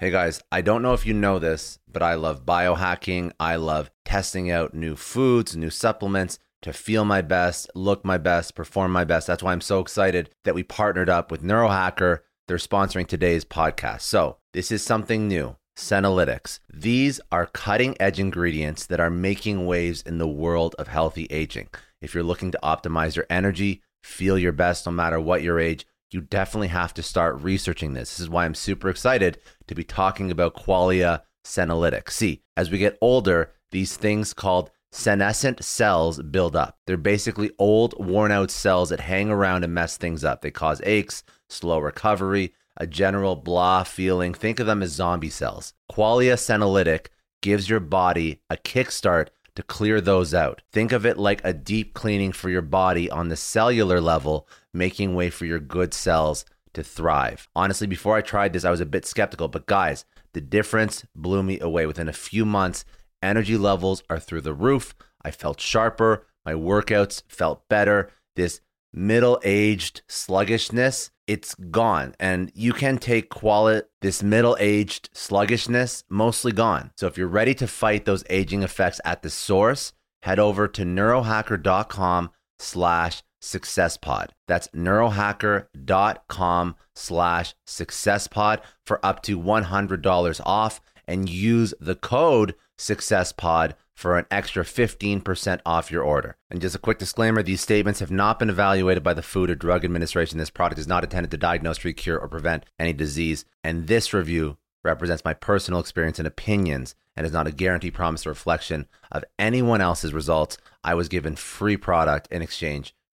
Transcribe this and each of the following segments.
Hey guys, I don't know if you know this, but I love biohacking. I love testing out new foods, new supplements to feel my best, look my best, perform my best. That's why I'm so excited that we partnered up with Neurohacker. They're sponsoring today's podcast. So, this is something new. Senolytics. These are cutting edge ingredients that are making waves in the world of healthy aging. If you're looking to optimize your energy, feel your best no matter what your age, you definitely have to start researching this. This is why I'm super excited to be talking about qualia senolytics. See, as we get older, these things called senescent cells build up. They're basically old, worn out cells that hang around and mess things up. They cause aches, slow recovery, a general blah feeling. Think of them as zombie cells. Qualia senolytic gives your body a kickstart to clear those out. Think of it like a deep cleaning for your body on the cellular level, making way for your good cells to thrive. Honestly, before I tried this, I was a bit skeptical, but guys, the difference blew me away. Within a few months, energy levels are through the roof. I felt sharper, my workouts felt better. This middle aged sluggishness, it's gone. And you can take Qualia, this middle aged sluggishness, mostly gone. So if you're ready to fight those aging effects at the source, head over to neurohacker.com slash successpod. That's neurohacker.com slash successpod for up to $100 off and use the code successpod for an extra 15% off your order. And just a quick disclaimer these statements have not been evaluated by the Food or Drug Administration. This product is not intended to diagnose, treat, cure, or prevent any disease. And this review represents my personal experience and opinions and is not a guarantee, promise, or reflection of anyone else's results. I was given free product in exchange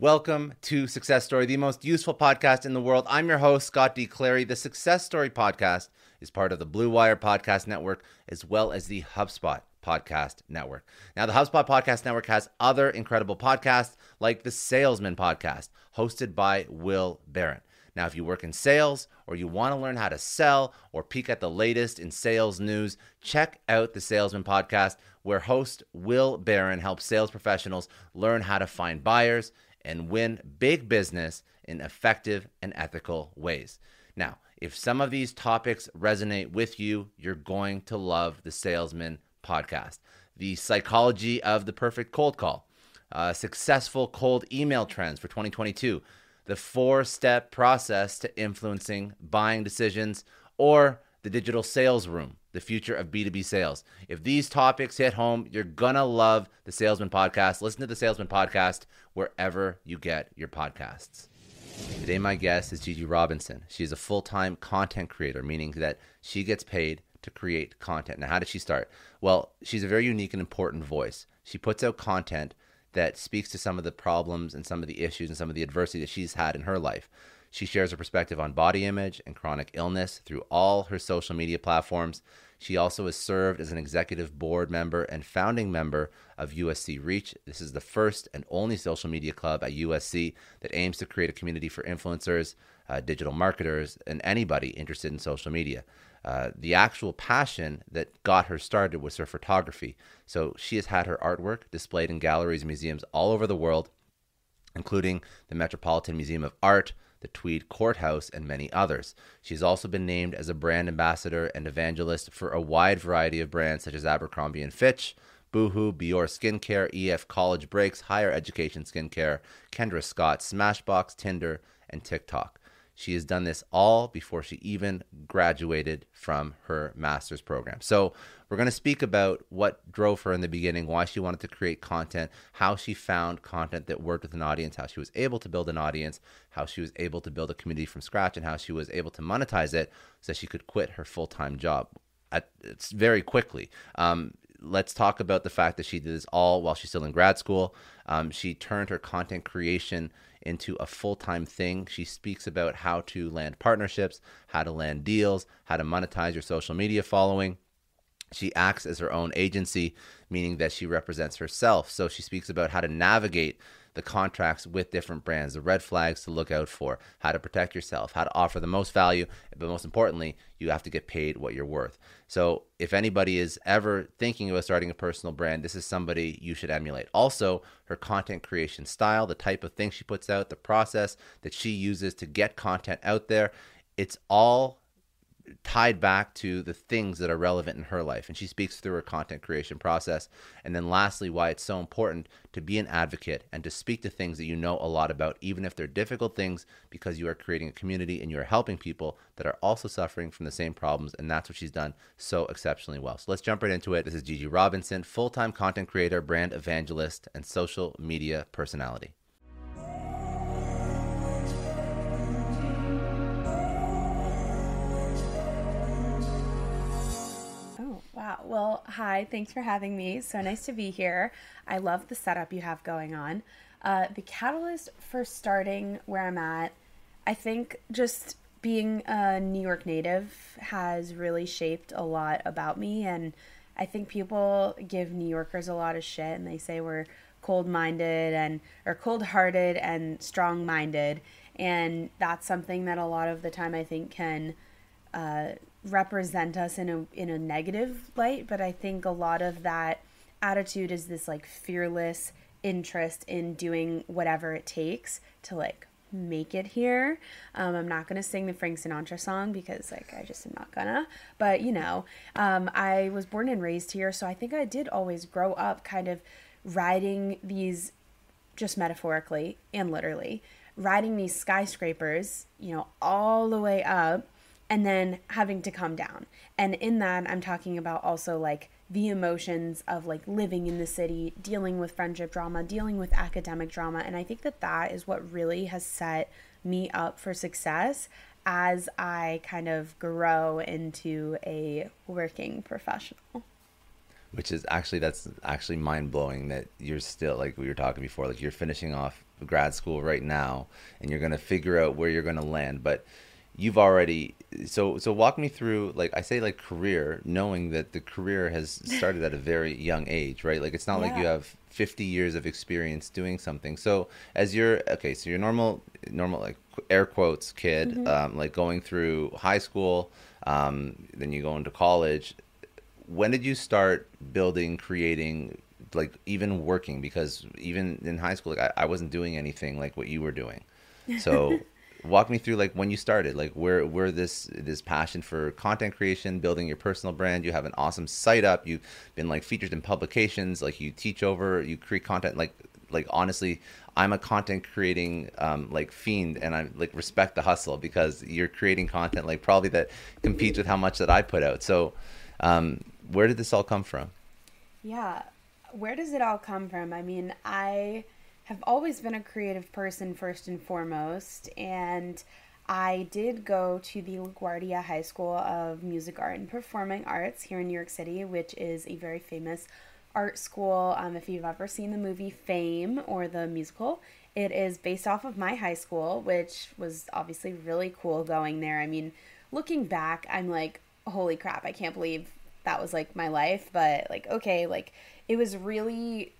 Welcome to Success Story, the most useful podcast in the world. I'm your host, Scott D. Clary. The Success Story podcast is part of the Blue Wire Podcast Network as well as the HubSpot Podcast Network. Now, the HubSpot Podcast Network has other incredible podcasts like the Salesman Podcast, hosted by Will Barron. Now, if you work in sales or you want to learn how to sell or peek at the latest in sales news, check out the Salesman Podcast, where host Will Barron helps sales professionals learn how to find buyers and win big business in effective and ethical ways. Now, if some of these topics resonate with you, you're going to love the Salesman podcast. The psychology of the perfect cold call, uh, successful cold email trends for 2022, the four step process to influencing buying decisions, or the digital sales room, the future of B2B sales. If these topics hit home, you're going to love the Salesman Podcast. Listen to the Salesman Podcast wherever you get your podcasts. Today, my guest is Gigi Robinson. She is a full time content creator, meaning that she gets paid to create content. Now, how did she start? Well, she's a very unique and important voice. She puts out content that speaks to some of the problems and some of the issues and some of the adversity that she's had in her life. She shares her perspective on body image and chronic illness through all her social media platforms. She also has served as an executive board member and founding member of USC Reach. This is the first and only social media club at USC that aims to create a community for influencers, uh, digital marketers, and anybody interested in social media. Uh, the actual passion that got her started was her photography. So she has had her artwork displayed in galleries and museums all over the world, including the Metropolitan Museum of Art, the Tweed Courthouse, and many others. She's also been named as a brand ambassador and evangelist for a wide variety of brands such as Abercrombie and Fitch, Boohoo, Biore Skincare, EF College Breaks, Higher Education Skincare, Kendra Scott, Smashbox, Tinder, and TikTok. She has done this all before she even graduated from her master's program. So, we're going to speak about what drove her in the beginning, why she wanted to create content, how she found content that worked with an audience, how she was able to build an audience, how she was able to build a community from scratch, and how she was able to monetize it so she could quit her full time job. At, very quickly. Um, let's talk about the fact that she did this all while she's still in grad school. Um, she turned her content creation into a full time thing. She speaks about how to land partnerships, how to land deals, how to monetize your social media following. She acts as her own agency, meaning that she represents herself. So she speaks about how to navigate the contracts with different brands, the red flags to look out for, how to protect yourself, how to offer the most value, but most importantly, you have to get paid what you're worth. So, if anybody is ever thinking about starting a personal brand, this is somebody you should emulate. Also, her content creation style, the type of things she puts out, the process that she uses to get content out there, it's all tied back to the things that are relevant in her life. And she speaks through her content creation process. And then, lastly, why it's so important to be an advocate and to speak to things that you know a lot about, even if they're difficult things, because you are creating a community and you are helping people that are also suffering from the same problems. And that's what she's done so exceptionally well. So let's jump right into it. This is Gigi Robinson, full time content creator, brand evangelist, and social media personality. Well, hi. Thanks for having me. So nice to be here. I love the setup you have going on. Uh, the catalyst for starting where I'm at, I think just being a New York native has really shaped a lot about me. And I think people give New Yorkers a lot of shit and they say we're cold minded and or cold hearted and strong minded. And that's something that a lot of the time I think can uh, represent us in a in a negative light, but I think a lot of that attitude is this like fearless interest in doing whatever it takes to like make it here. Um, I'm not gonna sing the Frank Sinatra song because like I just am not gonna. But you know, um, I was born and raised here, so I think I did always grow up kind of riding these, just metaphorically and literally, riding these skyscrapers, you know, all the way up and then having to come down. And in that, I'm talking about also like the emotions of like living in the city, dealing with friendship drama, dealing with academic drama. And I think that that is what really has set me up for success as I kind of grow into a working professional. Which is actually, that's actually mind blowing that you're still, like we were talking before, like you're finishing off grad school right now and you're going to figure out where you're going to land. But you've already so so walk me through like i say like career knowing that the career has started at a very young age right like it's not yeah. like you have 50 years of experience doing something so as you're okay so you're normal normal like air quotes kid mm-hmm. um, like going through high school um, then you go into college when did you start building creating like even working because even in high school like I, I wasn't doing anything like what you were doing so walk me through like when you started like where where this this passion for content creation building your personal brand you have an awesome site up you've been like featured in publications like you teach over you create content like like honestly i'm a content creating um, like fiend and i like respect the hustle because you're creating content like probably that competes with how much that i put out. So um, where did this all come from? Yeah. Where does it all come from? I mean i have always been a creative person first and foremost, and I did go to the LaGuardia High School of Music, Art, and Performing Arts here in New York City, which is a very famous art school. Um, if you've ever seen the movie Fame or the musical, it is based off of my high school, which was obviously really cool going there. I mean, looking back, I'm like, holy crap, I can't believe that was like my life, but like, okay, like, it was really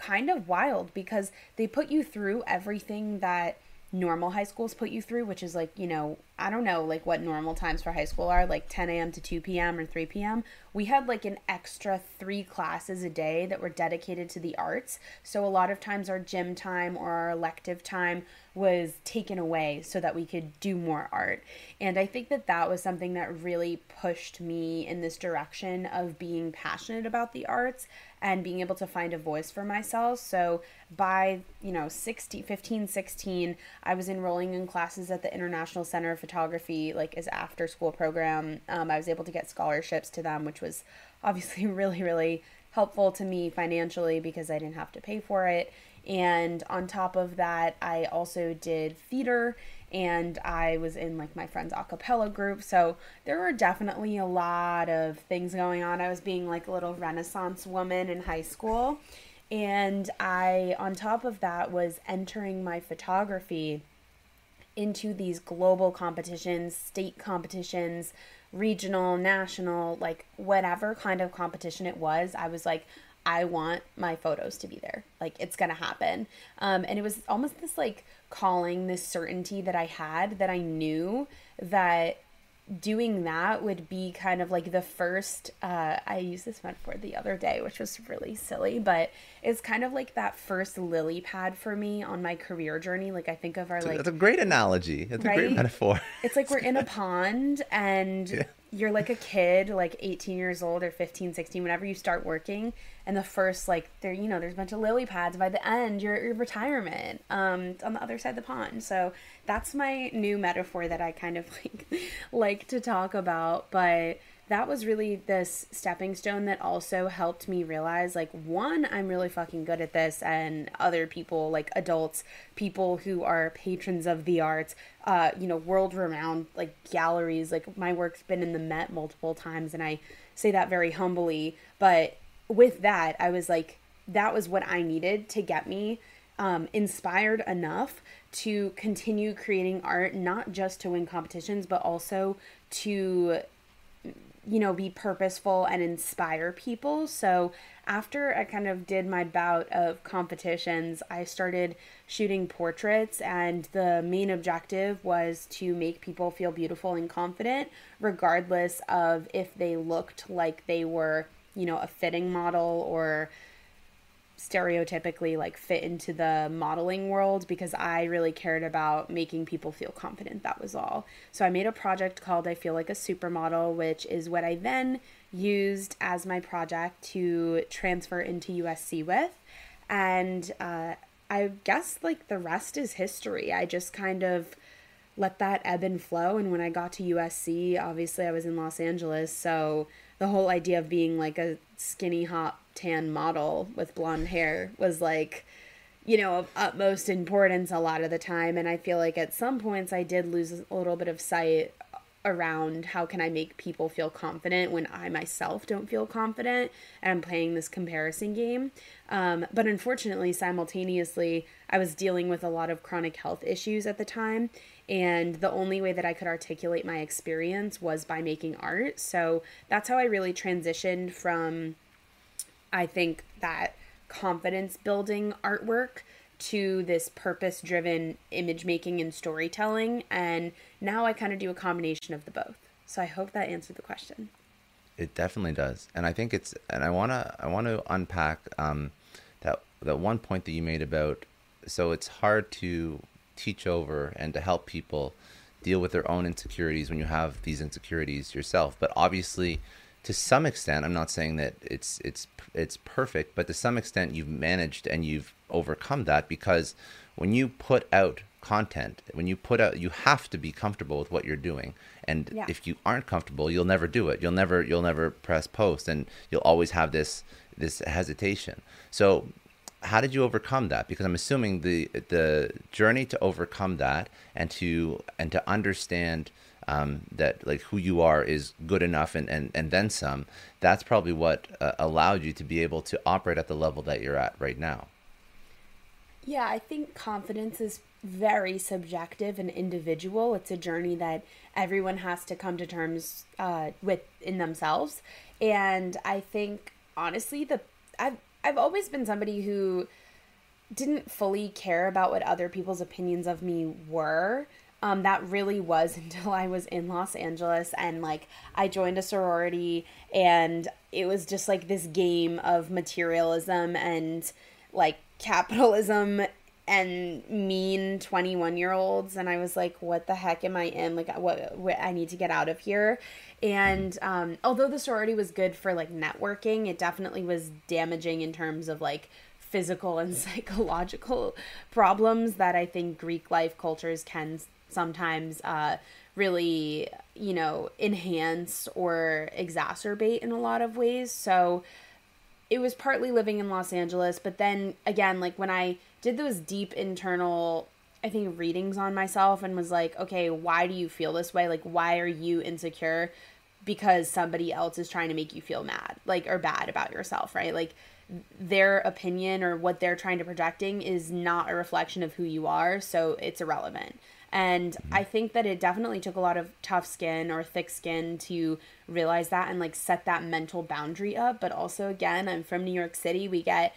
kind of wild because they put you through everything that normal high schools put you through, which is like, you know, I don't know like what normal times for high school are, like 10 a.m. to 2 p.m. or 3 p.m. We had like an extra three classes a day that were dedicated to the arts. So a lot of times our gym time or our elective time was taken away so that we could do more art. And I think that that was something that really pushed me in this direction of being passionate about the arts and being able to find a voice for myself. So by, you know, 16, 15, 16, I was enrolling in classes at the International Center of Photography, like as after school program. Um, I was able to get scholarships to them, which was obviously really, really helpful to me financially because I didn't have to pay for it. And on top of that, I also did theater and I was in like my friend's a cappella group. So there were definitely a lot of things going on. I was being like a little renaissance woman in high school. And I, on top of that, was entering my photography into these global competitions, state competitions, regional, national, like whatever kind of competition it was. I was like, I want my photos to be there. Like it's gonna happen. Um, and it was almost this like calling, this certainty that I had that I knew that doing that would be kind of like the first uh, i used this metaphor the other day which was really silly but it's kind of like that first lily pad for me on my career journey like i think of our like it's a great analogy it's right? a great metaphor it's like we're in a pond and yeah. You're like a kid like 18 years old or 15 16 whenever you start working and the first like there you know there's a bunch of lily pads by the end your, your retirement um on the other side of the pond. So that's my new metaphor that i kind of like like to talk about but that was really this stepping stone that also helped me realize like one i'm really fucking good at this and other people like adults people who are patrons of the arts uh you know world renowned like galleries like my work's been in the met multiple times and i say that very humbly but with that, I was like, that was what I needed to get me um, inspired enough to continue creating art, not just to win competitions, but also to, you know, be purposeful and inspire people. So after I kind of did my bout of competitions, I started shooting portraits, and the main objective was to make people feel beautiful and confident, regardless of if they looked like they were you know, a fitting model or stereotypically like fit into the modeling world because I really cared about making people feel confident. That was all. So I made a project called I Feel Like a Supermodel, which is what I then used as my project to transfer into USC with. And uh, I guess like the rest is history. I just kind of let that ebb and flow. And when I got to USC, obviously I was in Los Angeles. So the whole idea of being like a skinny hot tan model with blonde hair was like you know of utmost importance a lot of the time. And i feel like at some points i did lose a little bit of sight around how can i make people feel confident when i myself don't feel confident and i'm playing this comparison game um, but unfortunately simultaneously i was dealing with a lot of chronic health issues at the time and the only way that I could articulate my experience was by making art. So that's how I really transitioned from, I think, that confidence building artwork to this purpose driven image making and storytelling. And now I kind of do a combination of the both. So I hope that answered the question. It definitely does. And I think it's, and I want to, I want to unpack um, that, that one point that you made about, so it's hard to teach over and to help people deal with their own insecurities when you have these insecurities yourself. But obviously, to some extent, I'm not saying that it's it's it's perfect, but to some extent, you've managed and you've overcome that because when you put out content, when you put out, you have to be comfortable with what you're doing. And yeah. if you aren't comfortable, you'll never do it. You'll never you'll never press post, and you'll always have this this hesitation. So how did you overcome that? Because I'm assuming the the journey to overcome that and to and to understand um, that like who you are is good enough and and, and then some. That's probably what uh, allowed you to be able to operate at the level that you're at right now. Yeah, I think confidence is very subjective and individual. It's a journey that everyone has to come to terms uh, with in themselves, and I think honestly the I've I've always been somebody who didn't fully care about what other people's opinions of me were. um, that really was until I was in Los Angeles and like I joined a sorority and it was just like this game of materialism and like capitalism and mean 21 year olds and i was like what the heck am i in? Like what, what i need to get out of here. And um, although the sorority was good for like networking it definitely was damaging in terms of like physical and psychological problems that i think greek life cultures can sometimes uh, really you know enhance or exacerbate in a lot of ways. So it was partly living in Los Angeles, but then again, like when I did those deep internal, I think, readings on myself and was like, okay, why do you feel this way? Like, why are you insecure? Because somebody else is trying to make you feel mad, like, or bad about yourself, right? Like, their opinion or what they're trying to projecting is not a reflection of who you are, so it's irrelevant. And mm-hmm. I think that it definitely took a lot of tough skin or thick skin to realize that and like set that mental boundary up. But also, again, I'm from New York City. We get,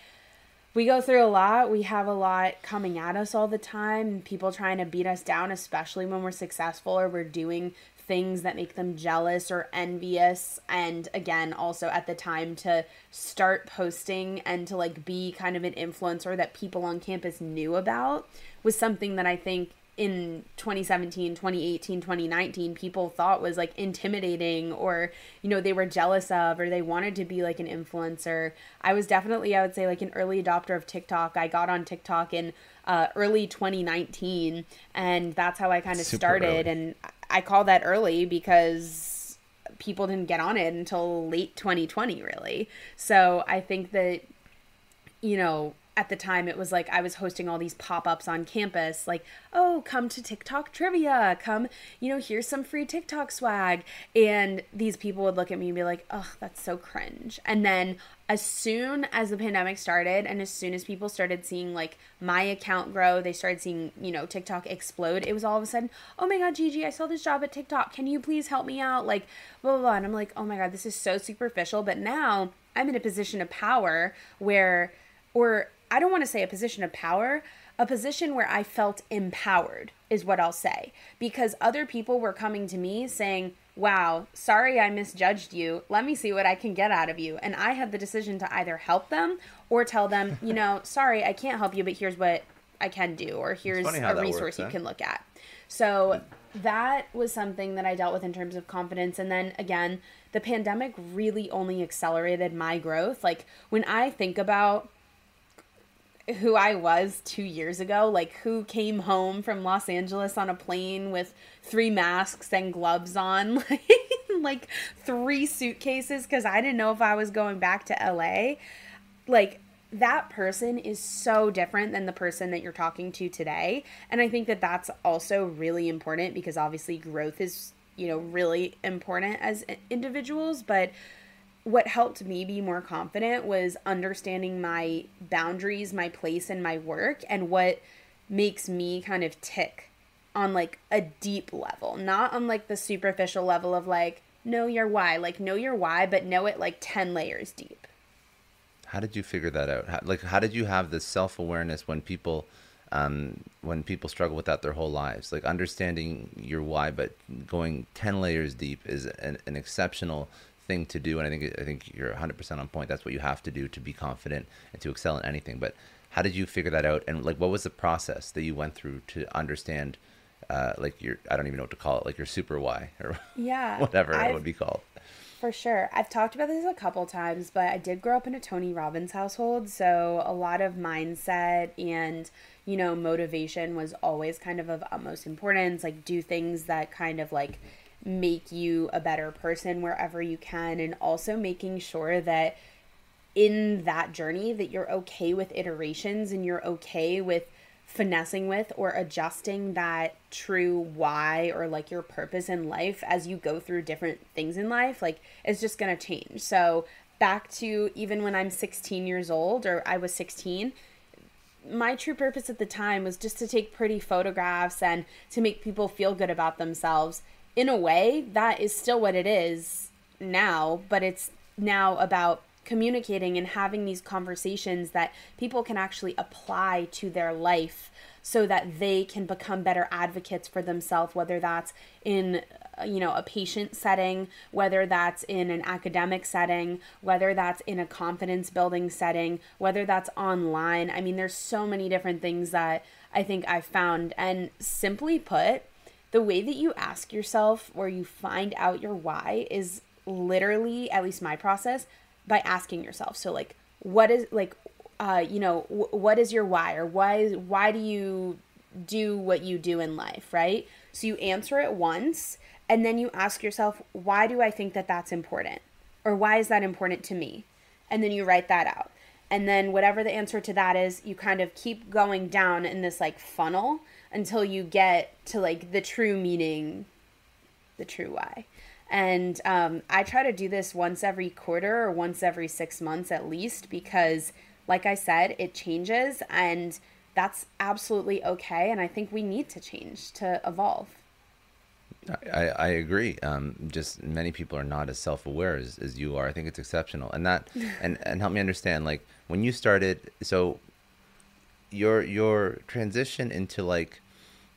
we go through a lot. We have a lot coming at us all the time. People trying to beat us down, especially when we're successful or we're doing things that make them jealous or envious and again also at the time to start posting and to like be kind of an influencer that people on campus knew about was something that I think in 2017 2018 2019 people thought was like intimidating or you know they were jealous of or they wanted to be like an influencer i was definitely i would say like an early adopter of tiktok i got on tiktok in uh, early 2019 and that's how i kind of started early. and i call that early because people didn't get on it until late 2020 really. So i think that you know at the time it was like I was hosting all these pop-ups on campus like oh come to TikTok trivia. Come you know here's some free TikTok swag. And these people would look at me and be like oh that's so cringe. And then as soon as the pandemic started and as soon as people started seeing like my account grow they started seeing you know TikTok explode it was all of a sudden oh my god Gigi I saw this job at TikTok. Can you please help me out? Like blah blah blah. And I'm like oh my god this is so superficial. But now I'm in a position of power where or I don't want to say a position of power, a position where I felt empowered is what I'll say. Because other people were coming to me saying, Wow, sorry I misjudged you. Let me see what I can get out of you. And I had the decision to either help them or tell them, you know, sorry, I can't help you, but here's what I can do, or here's a resource works, you huh? can look at. So that was something that I dealt with in terms of confidence. And then again, the pandemic really only accelerated my growth. Like when I think about who I was two years ago, like who came home from Los Angeles on a plane with three masks and gloves on, like, like three suitcases because I didn't know if I was going back to LA. Like, that person is so different than the person that you're talking to today. And I think that that's also really important because obviously growth is, you know, really important as individuals. But what helped me be more confident was understanding my boundaries, my place in my work, and what makes me kind of tick on like a deep level, not on like the superficial level of like, know your why, like know your why, but know it like 10 layers deep. How did you figure that out? How, like, how did you have this self awareness when people, um, when people struggle with that their whole lives? Like understanding your why, but going 10 layers deep is an, an exceptional thing to do and i think i think you're 100% on point. That's what you have to do to be confident and to excel in anything. But how did you figure that out? And like what was the process that you went through to understand uh, like your i don't even know what to call it like your super why or yeah. whatever I've, it would be called? For sure. I've talked about this a couple times but i did grow up in a tony robbins household so a lot of mindset and you know motivation was always kind of of utmost importance like do things that kind of like make you a better person wherever you can and also making sure that in that journey that you're okay with iterations and you're okay with finessing with or adjusting that true why or like your purpose in life as you go through different things in life like it's just going to change. So back to even when i'm 16 years old or i was 16 my true purpose at the time was just to take pretty photographs and to make people feel good about themselves in a way, that is still what it is now, but it's now about communicating and having these conversations that people can actually apply to their life so that they can become better advocates for themselves whether that's in uh, you know a patient setting whether that's in an academic setting whether that's in a confidence building setting whether that's online. I mean there's so many different things that i think i've found. And simply put the way that you ask yourself or you find out your why is literally at least my process by asking yourself. So like what is like uh you know w- what is your why? Or why is, why do you do what you do in life right? So you answer it once and then you ask yourself why do i think that that's important? Or why is that important to me? And then you write that out. And then whatever the answer to that is you kind of keep going down in this like funnel until you get to like the true meaning, the true why. And um, I try to do this once every quarter or once every six months at least because, like I said, it changes and that's absolutely okay. And I think we need to change to evolve. I, I agree. Um, just many people are not as self aware as, as you are. I think it's exceptional. And that and, and help me understand, like when you started so your your transition into like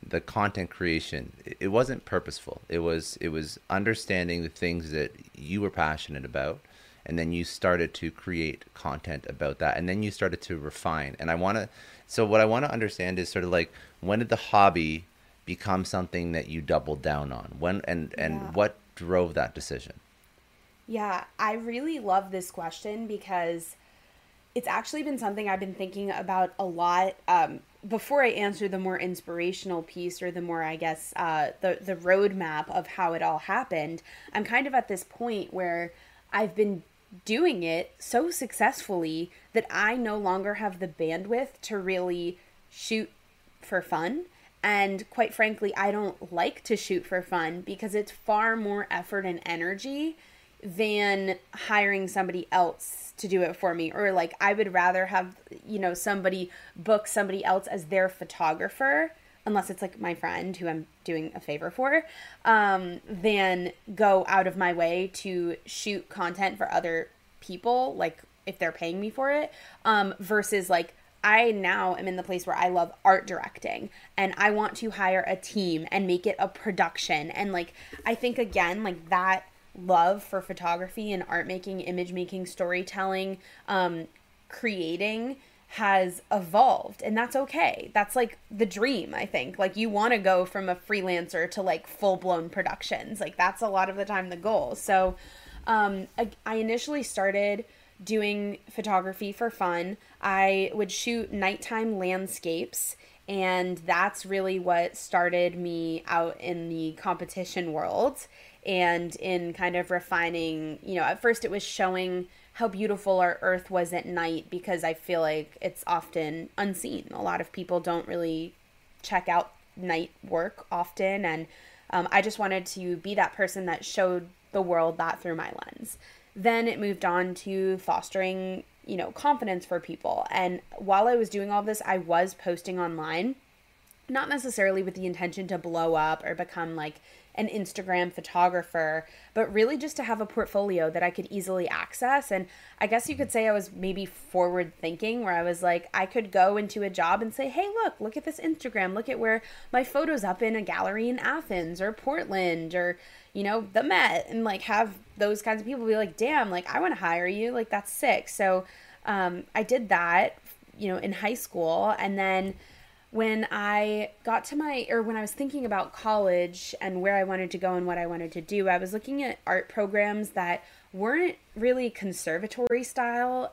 the content creation it wasn't purposeful. It was it was understanding the things that you were passionate about and then you started to create content about that and then you started to refine. And i want to so what i want to understand is sort of like when did the hobby become something that you doubled down on? When and and yeah. what drove that decision? Yeah i really love this question because it's actually been something i've been thinking about a lot um, before I answer the more inspirational piece or the more, I guess, uh, the the roadmap of how it all happened, I'm kind of at this point where I've been doing it so successfully that I no longer have the bandwidth to really shoot for fun. And quite frankly, I don't like to shoot for fun because it's far more effort and energy than hiring somebody else to do it for me. Or like I would rather have you know somebody book somebody else as their photographer unless it's like my friend who I'm doing a favor for um than go out of my way to shoot content for other people like if they're paying me for it. Um versus like I now am in the place where I love art directing and I want to hire a team and make it a production. And like I think again like that love for photography and art making, image making, storytelling, um, creating has evolved and that's okay. That's like the dream, I think. Like you want to go from a freelancer to like full-blown productions. Like that's a lot of the time the goal. So um I, I initially started doing photography for fun. I would shoot nighttime landscapes and that's really what started me out in the competition world and in kind of refining, you know, at first it was showing how beautiful our earth was at night because I feel like it's often unseen. A lot of people don't really check out night work often and um, I just wanted to be that person that showed the world that through my lens. Then it moved on to fostering, you know, confidence for people. And while I was doing all this, I was posting online, not necessarily with the intention to blow up or become like an Instagram photographer, but really just to have a portfolio that I could easily access. And I guess you could say I was maybe forward thinking, where I was like, I could go into a job and say, hey, look, look at this Instagram. Look at where my photo's up in a gallery in Athens or Portland or, you know, the Met, and like have those kinds of people be like, damn, like I want to hire you. Like that's sick. So um, I did that, you know, in high school. And then, when I got to my, or when I was thinking about college and where I wanted to go and what I wanted to do, I was looking at art programs that weren't really conservatory style.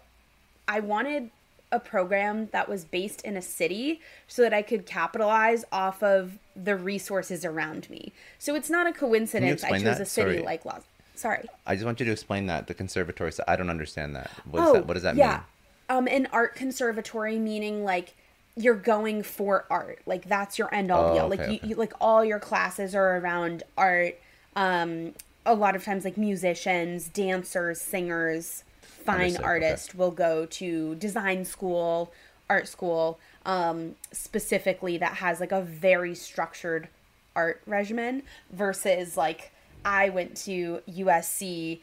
I wanted a program that was based in a city so that I could capitalize off of the resources around me. So it's not a coincidence I chose that? a city Sorry. like Los. Sorry. I just want you to explain that the conservatory. So I don't understand that. What, oh, that, what does that yeah. mean? Um, an art conservatory meaning like you're going for art. Like that's your end all oh, be all. Like okay, you, okay. you, like all your classes are around art. Um, a lot of times like musicians, dancers, singers, fine Understood. artists okay. will go to design school, art school, um, specifically that has like a very structured art regimen versus like I went to USC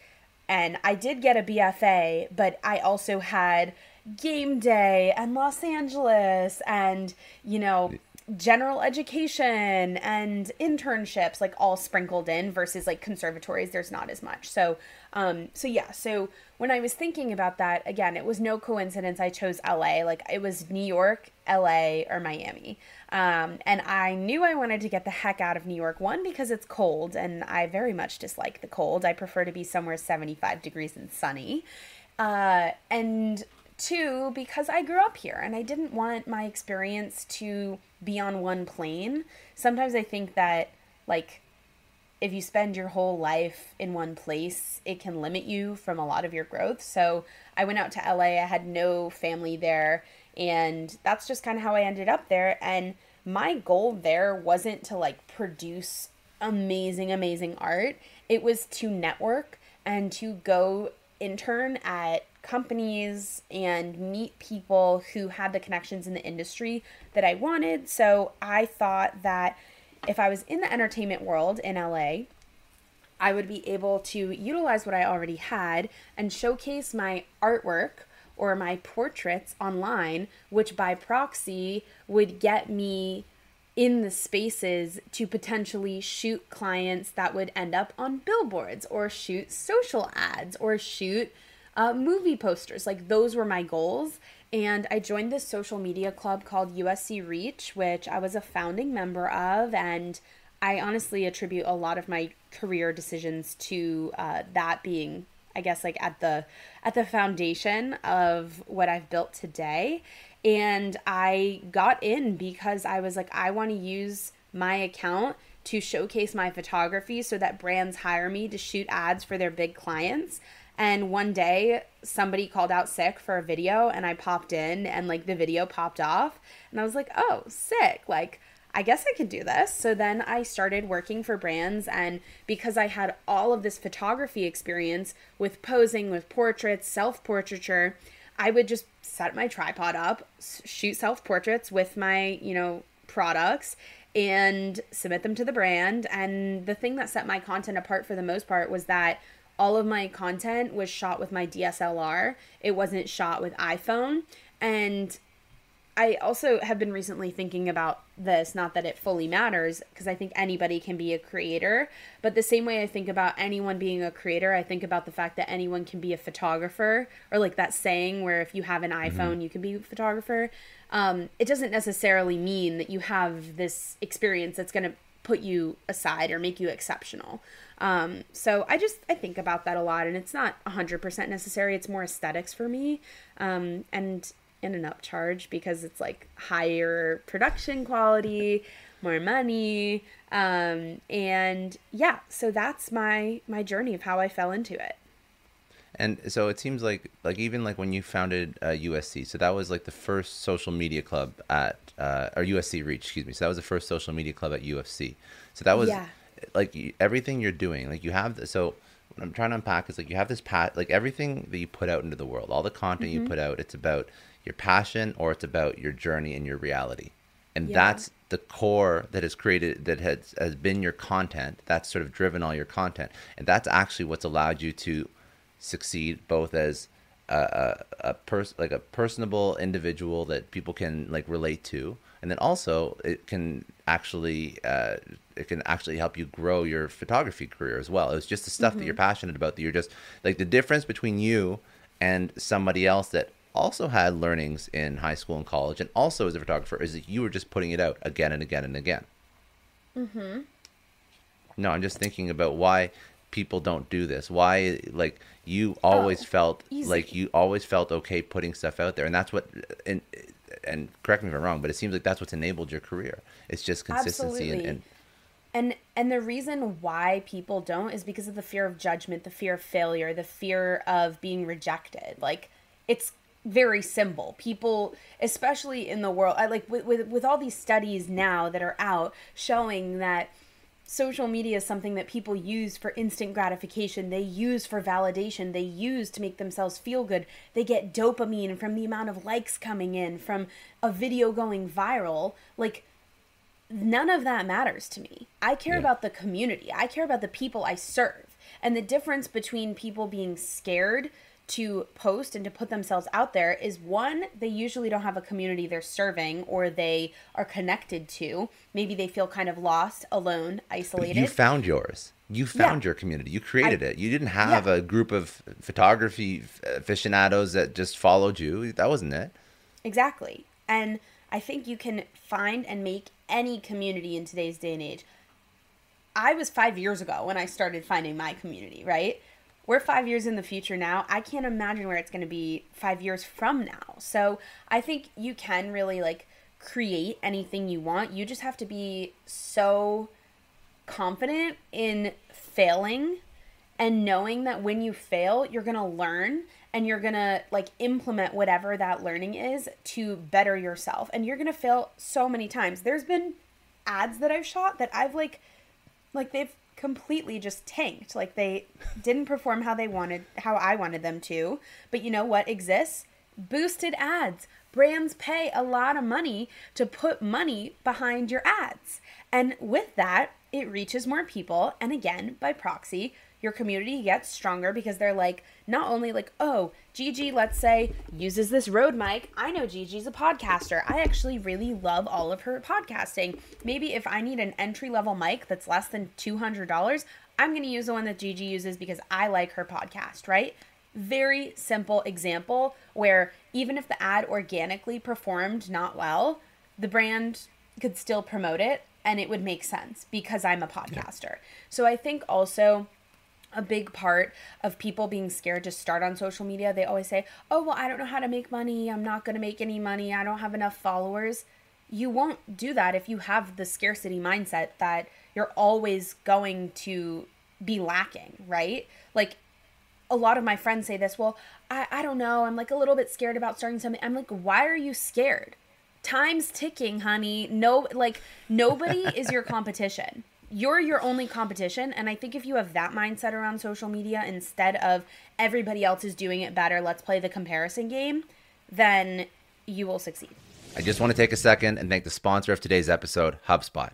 and I did get a BFA, but I also had game day and Los Angeles and, you know, general education and internships like all sprinkled in versus like conservatories there's not as much. So um so yeah so when i was thinking about that again it was no coincidence i chose la like it was new york la or miami. Um and i knew i wanted to get the heck out of new york one because it's cold and i very much dislike the cold. I prefer to be somewhere 75 degrees and sunny. Uh and two because i grew up here and i didn't want my experience to be on one plane. Sometimes I think that like if you spend your whole life in one place, it can limit you from a lot of your growth. So I went out to LA, I had no family there, and that's just kind of how I ended up there. And my goal there wasn't to like produce amazing, amazing art, it was to network and to go intern at companies and meet people who had the connections in the industry that I wanted. So I thought that if I was in the entertainment world in LA, I would be able to utilize what I already had and showcase my artwork or my portraits online, which by proxy would get me in the spaces to potentially shoot clients that would end up on billboards or shoot social ads or shoot uh, movie posters. Like those were my goals. And I joined this social media club called USC Reach, which I was a founding member of. And I honestly attribute a lot of my career decisions to uh, that being, I guess, like at the at the foundation of what I've built today. And I got in because I was like, I want to use my account to showcase my photography so that brands hire me to shoot ads for their big clients. And one day somebody called out sick for a video and I popped in and like the video popped off and I was like, "Oh, sick." Like I guess I could do this. So then I started working for brands and because I had all of this photography experience with posing with portraits, self-portraiture, I would just set my tripod up, shoot self-portraits with my, you know, products and submit them to the brand. And the thing that set my content apart for the most part was that all of my content was shot with my DSLR. It wasn't shot with iPhone. And I also have been recently thinking about this, not that it fully matters, because I think anybody can be a creator. But the same way I think about anyone being a creator, I think about the fact that anyone can be a photographer, or like that saying where if you have an iPhone, mm-hmm. you can be a photographer. Um, it doesn't necessarily mean that you have this experience that's going to put you aside or make you exceptional. Um, so I just I think about that a lot, and it's not hundred percent necessary. It's more aesthetics for me, um, and in an upcharge because it's like higher production quality, more money, um, and yeah. So that's my my journey of how I fell into it. And so it seems like like even like when you founded uh, USC, so that was like the first social media club at uh, or USC Reach, excuse me. So that was the first social media club at USC. So that was yeah like everything you're doing, like you have. The, so what I'm trying to unpack is like you have this pat, like everything that you put out into the world, all the content mm-hmm. you put out, it's about your passion or it's about your journey and your reality, and yeah. that's the core that has created that has has been your content. That's sort of driven all your content, and that's actually what's allowed you to succeed both as a, a, a person like a personable individual that people can like relate to and then also it can actually uh, it can actually help you grow your photography career as well. It's just the stuff mm-hmm. that you're passionate about that you're just like the difference between you and somebody else that also had learnings in high school and college and also as a photographer is that you were just putting it out again and again and again. mm-hmm No, I'm just thinking about why people don't do this. Why like you oh, always oh, felt easy. like you always felt okay putting stuff out there and that's what and and correct me if I'm wrong, but it seems like that's what's enabled your career. It's just consistency and, and and and the reason why people don't is because of the fear of judgment, the fear of failure, the fear of being rejected. Like it's very simple. People, especially in the world, I like with, with with all these studies now that are out showing that social media is something that people use for instant gratification. They use for validation. They use to make themselves feel good. They get dopamine from the amount of likes coming in, from a video going viral. Like, none of that matters to me. I care yeah. about the community, I care about the people I serve. And the difference between people being scared to post and to put themselves out there is one, they usually don't have a community they're serving or they are connected to. Maybe they feel kind of lost, alone, isolated. You found yours. You found Yeah. your community. You created I- it. You didn't have Yeah. a group of photography aficionados that just followed you. That wasn't it. Exactly. And I think you can find and make any community in today's day and age. I was five years ago when I started finding my community, right? We're five years in the future now. I can't imagine where it's going to be five years from now. So I think you can really like create anything you want. You just have to be so confident in failing and knowing that when you fail, you're going to learn and you're going to like implement whatever that learning is to better yourself. And you're going to fail so many times. There's been ads that I've shot that I've like like they've completely just tanked. Like they didn't perform how they wanted how I wanted them to. But you know what exists? Boosted ads. Brands pay a lot of money to put money behind your ads. And with that, it reaches more people and again, by proxy, your community gets stronger because they're like not only like, "Oh, Gigi, let's say, uses this Rode mic. I know Gigi's a podcaster. I actually really love all of her podcasting. Maybe if I need an entry level mic that's less than $200, I'm going to use the one that Gigi uses because I like her podcast, right? Very simple example where even if the ad organically performed not well, the brand could still promote it and it would make sense because I'm a podcaster. So I think also a big part of people being scared to start on social media. They always say, Oh, well, I don't know how to make money. I'm not going to make any money. I don't have enough followers. You won't do that if you have the scarcity mindset that you're always going to be lacking, right? Like, a lot of my friends say this, well, I, I don't know. I'm like a little bit scared about starting something. I'm like, why are you scared? Time's ticking, honey. No, like, nobody is your competition you're your only competition and i think if you have that mindset around social media instead of everybody else is doing it better let's play the comparison game then you will succeed I just want to take a second and thank the sponsor of today's episode, HubSpot.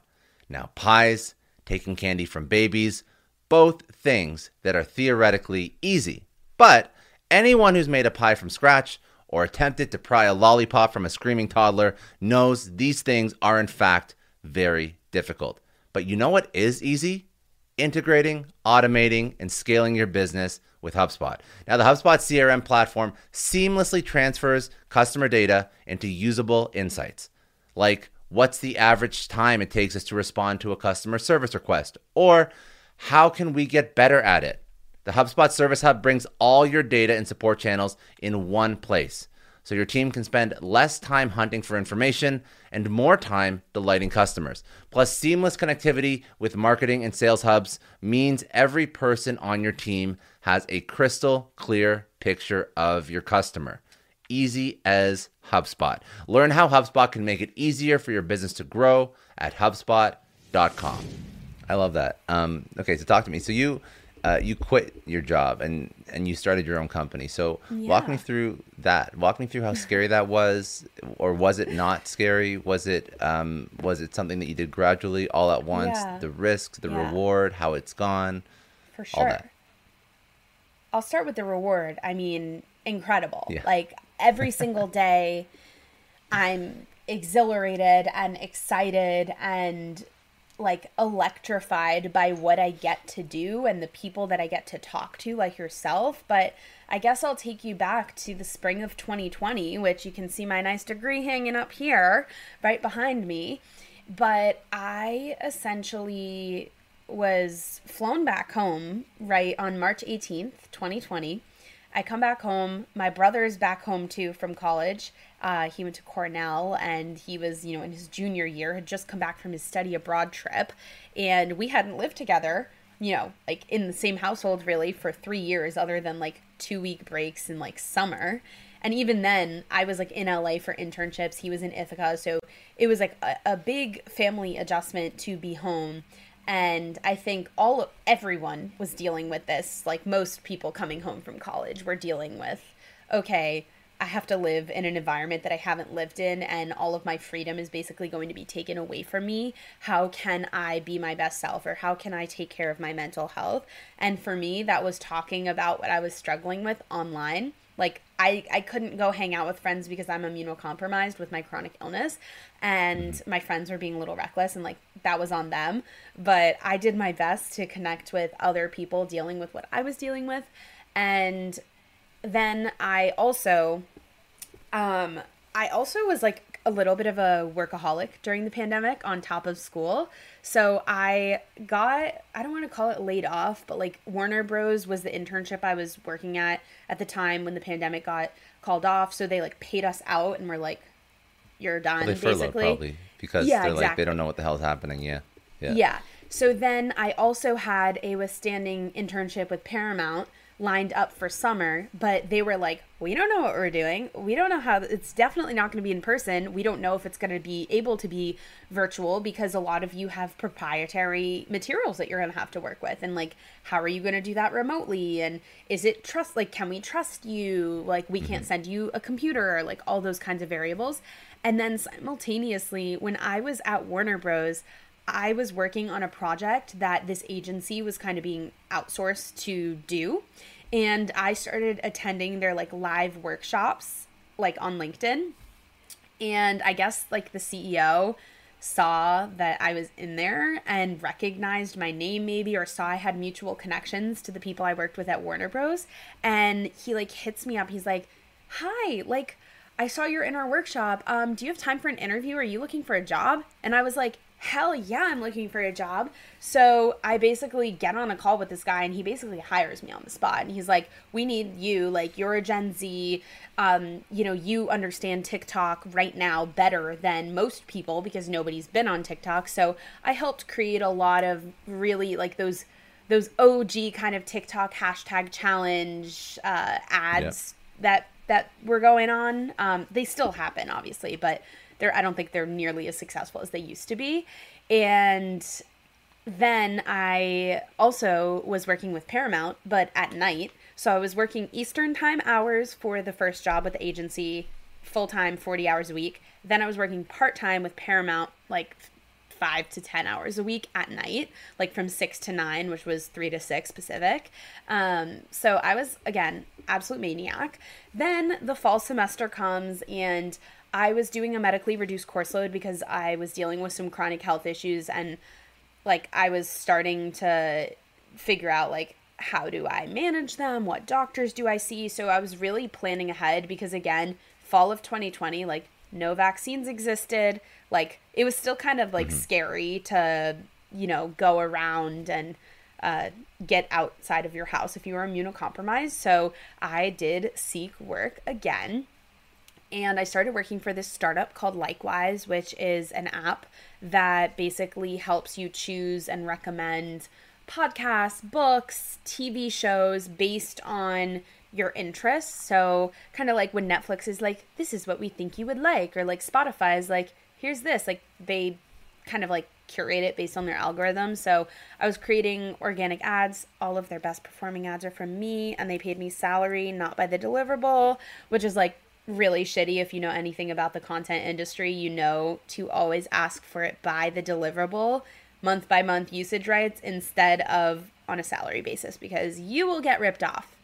Now, pies, taking candy from babies, both things that are theoretically easy. But anyone who's made a pie from scratch or attempted to pry a lollipop from a screaming toddler knows these things are, in fact, very difficult. But you know what is easy? integrating, automating, and scaling your business with HubSpot. Now, the HubSpot CRM platform seamlessly transfers customer data into usable insights, like what's the average time it takes us to respond to a customer service request, or how can we get better at it? The HubSpot Service Hub brings all your data and support channels in one place so your team can spend less time hunting for information and more time delighting customers. Plus, seamless connectivity with marketing and sales hubs means every person on your team has a crystal clear picture of your customer. Easy as HubSpot. Learn how HubSpot can make it easier for your business to grow at HubSpot.com. I love that. Um, okay, so talk to me. So you uh, you quit your job and and you started your own company. So walk me through that. Walk me through how scary that was, or was it not scary? Was it um, was it something that you did gradually, all at once? Yeah. The risk, the Yeah. reward, how it's gone. for sure. All that. i'll start with the reward i mean incredible Yeah. like every single day i'm exhilarated and excited and like electrified by what I get to do and the people that I get to talk to, like yourself. But I guess I'll take you back to the spring of 2020, which you can see my nice degree hanging up here right behind me. But I essentially was flown back home right on March 18th, 2020. I come back home. My brother is back home too from college. Uh, he went to Cornell and he was, you know, in his junior year, had just come back from his study abroad trip. And we hadn't lived together, you know, like in the same household really for three years, other than like two week breaks in like summer. And even then, I was like in LA for internships. He was in Ithaca. So it was like a, a big family adjustment to be home and i think all everyone was dealing with this like most people coming home from college were dealing with okay I have to live in an environment that I haven't lived in, and all of my freedom is basically going to be taken away from me. How can I be my best self, or how can I take care of my mental health? And for me, that was talking about what I was struggling with online. Like, I, I couldn't go hang out with friends because I'm immunocompromised with my chronic illness, and my friends were being a little reckless, and like that was on them. But I did my best to connect with other people dealing with what I was dealing with. And then I also um I also was like a little bit of a workaholic during the pandemic on top of school. So I got I don't want to call it laid off, but like Warner Bros was the internship I was working at at the time when the pandemic got called off. So they like paid us out and were like, "You're done." Well, they furloughed basically. probably because Yeah, they're like exactly. they don't know what the hell's happening. Yeah. Yeah. Yeah. So then I also had a withstanding internship with Paramount lined up for summer, but they were like, "We don't know what we're doing. We don't know how it's definitely not going to be in person. We don't know if it's going to be able to be virtual because a lot of you have proprietary materials that you're going to have to work with and like how are you going to do that remotely and is it trust like can we trust you? Like we can't mm-hmm. send you a computer, or like all those kinds of variables." And then simultaneously, when I was at Warner Bros, I was working on a project that this agency was kind of being outsourced to do. And I started attending their like live workshops like on LinkedIn. And I guess like the CEO saw that I was in there and recognized my name maybe or saw I had mutual connections to the people I worked with at Warner Bros. And he like hits me up. He's like, "Hi, like I saw you're in our workshop. Um, do you have time for an interview? Are you looking for a job?" And I was like, "Hell yeah, I'm looking for a job." So I basically get on a call with this guy, and he basically hires me on the spot. And he's like, "We need you. Like you're a Gen Z. Um, you know, you understand TikTok right now better than most people because nobody's been on TikTok. So I helped create a lot of really like those." Those OG kind of TikTok hashtag challenge uh, ads that that were going on. Um, they still happen, obviously, but they're I don't think they're nearly as successful as they used to be. And then I also was working with Paramount, but at night. So I was working Eastern time hours for the first job with the agency, full time, 40 hours a week. Then I was working part time with Paramount, like five to 10 hours a week at night, like from six to nine, which was three to six Pacific. Um, so I was, again, absolute maniac. Then the fall semester comes and I was doing a medically reduced course load because I was dealing with some chronic health issues and like I was starting to figure out like how do I manage them? What doctors do I see? So I was really planning ahead because again, fall of 2020, like no vaccines existed. Like it was still kind of like scary to, you know, go around and uh, get outside of your house if you were immunocompromised. So I did seek work again and I started working for this startup called Likewise, which is an app that basically helps you choose and recommend podcasts, books, TV shows based on your interests. So, kind of like when Netflix is like, this is what we think you would like, or like Spotify is like, here's this. Like, they kind of like curate it based on their algorithm. So I was creating organic ads. All of their best performing ads are from me, and they paid me salary, not by the deliverable, which is like really shitty. If you know anything about the content industry, you know to always ask for it by the deliverable, month by month usage rights instead of on a salary basis because you will get ripped off.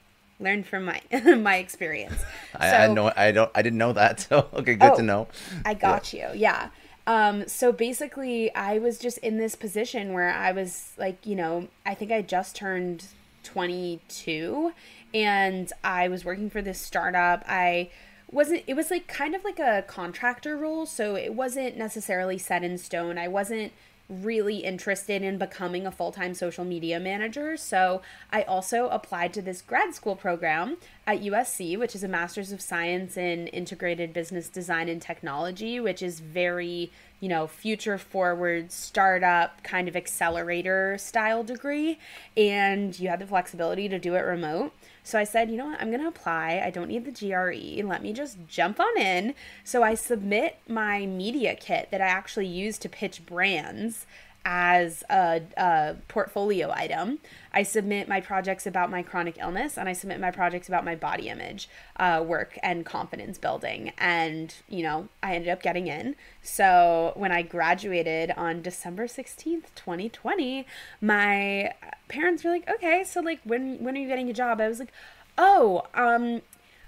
Learned from my my experience. I, I know. I don't. I didn't know that. So okay, good Oh, to know. I got you. Yeah. Um, so basically, I was just in this position where I was like, you know, I think I just turned 22 and I was working for this startup. I wasn't, it was like kind of like a contractor role. So it wasn't necessarily set in stone. I wasn't really interested in becoming a full time social media manager. So I also applied to this grad school program at USC, which is a Master's of Science in Integrated Business Design and Technology, which is very, you know, future forward startup kind of accelerator style degree. And you had the flexibility to do it remote. So I said, you know what, I'm going to apply. I don't need the GRE. Let me just jump on in. So I submit my media kit that I actually use to pitch brands as a, a, portfolio item. I submit my projects about my chronic illness and I submit my projects about my body image uh, work and confidence building. And, you know, I ended up getting in. So when I graduated on December 16th, 2020, my parents were like, okay, so like when, when are you getting a job? I was like, oh, um,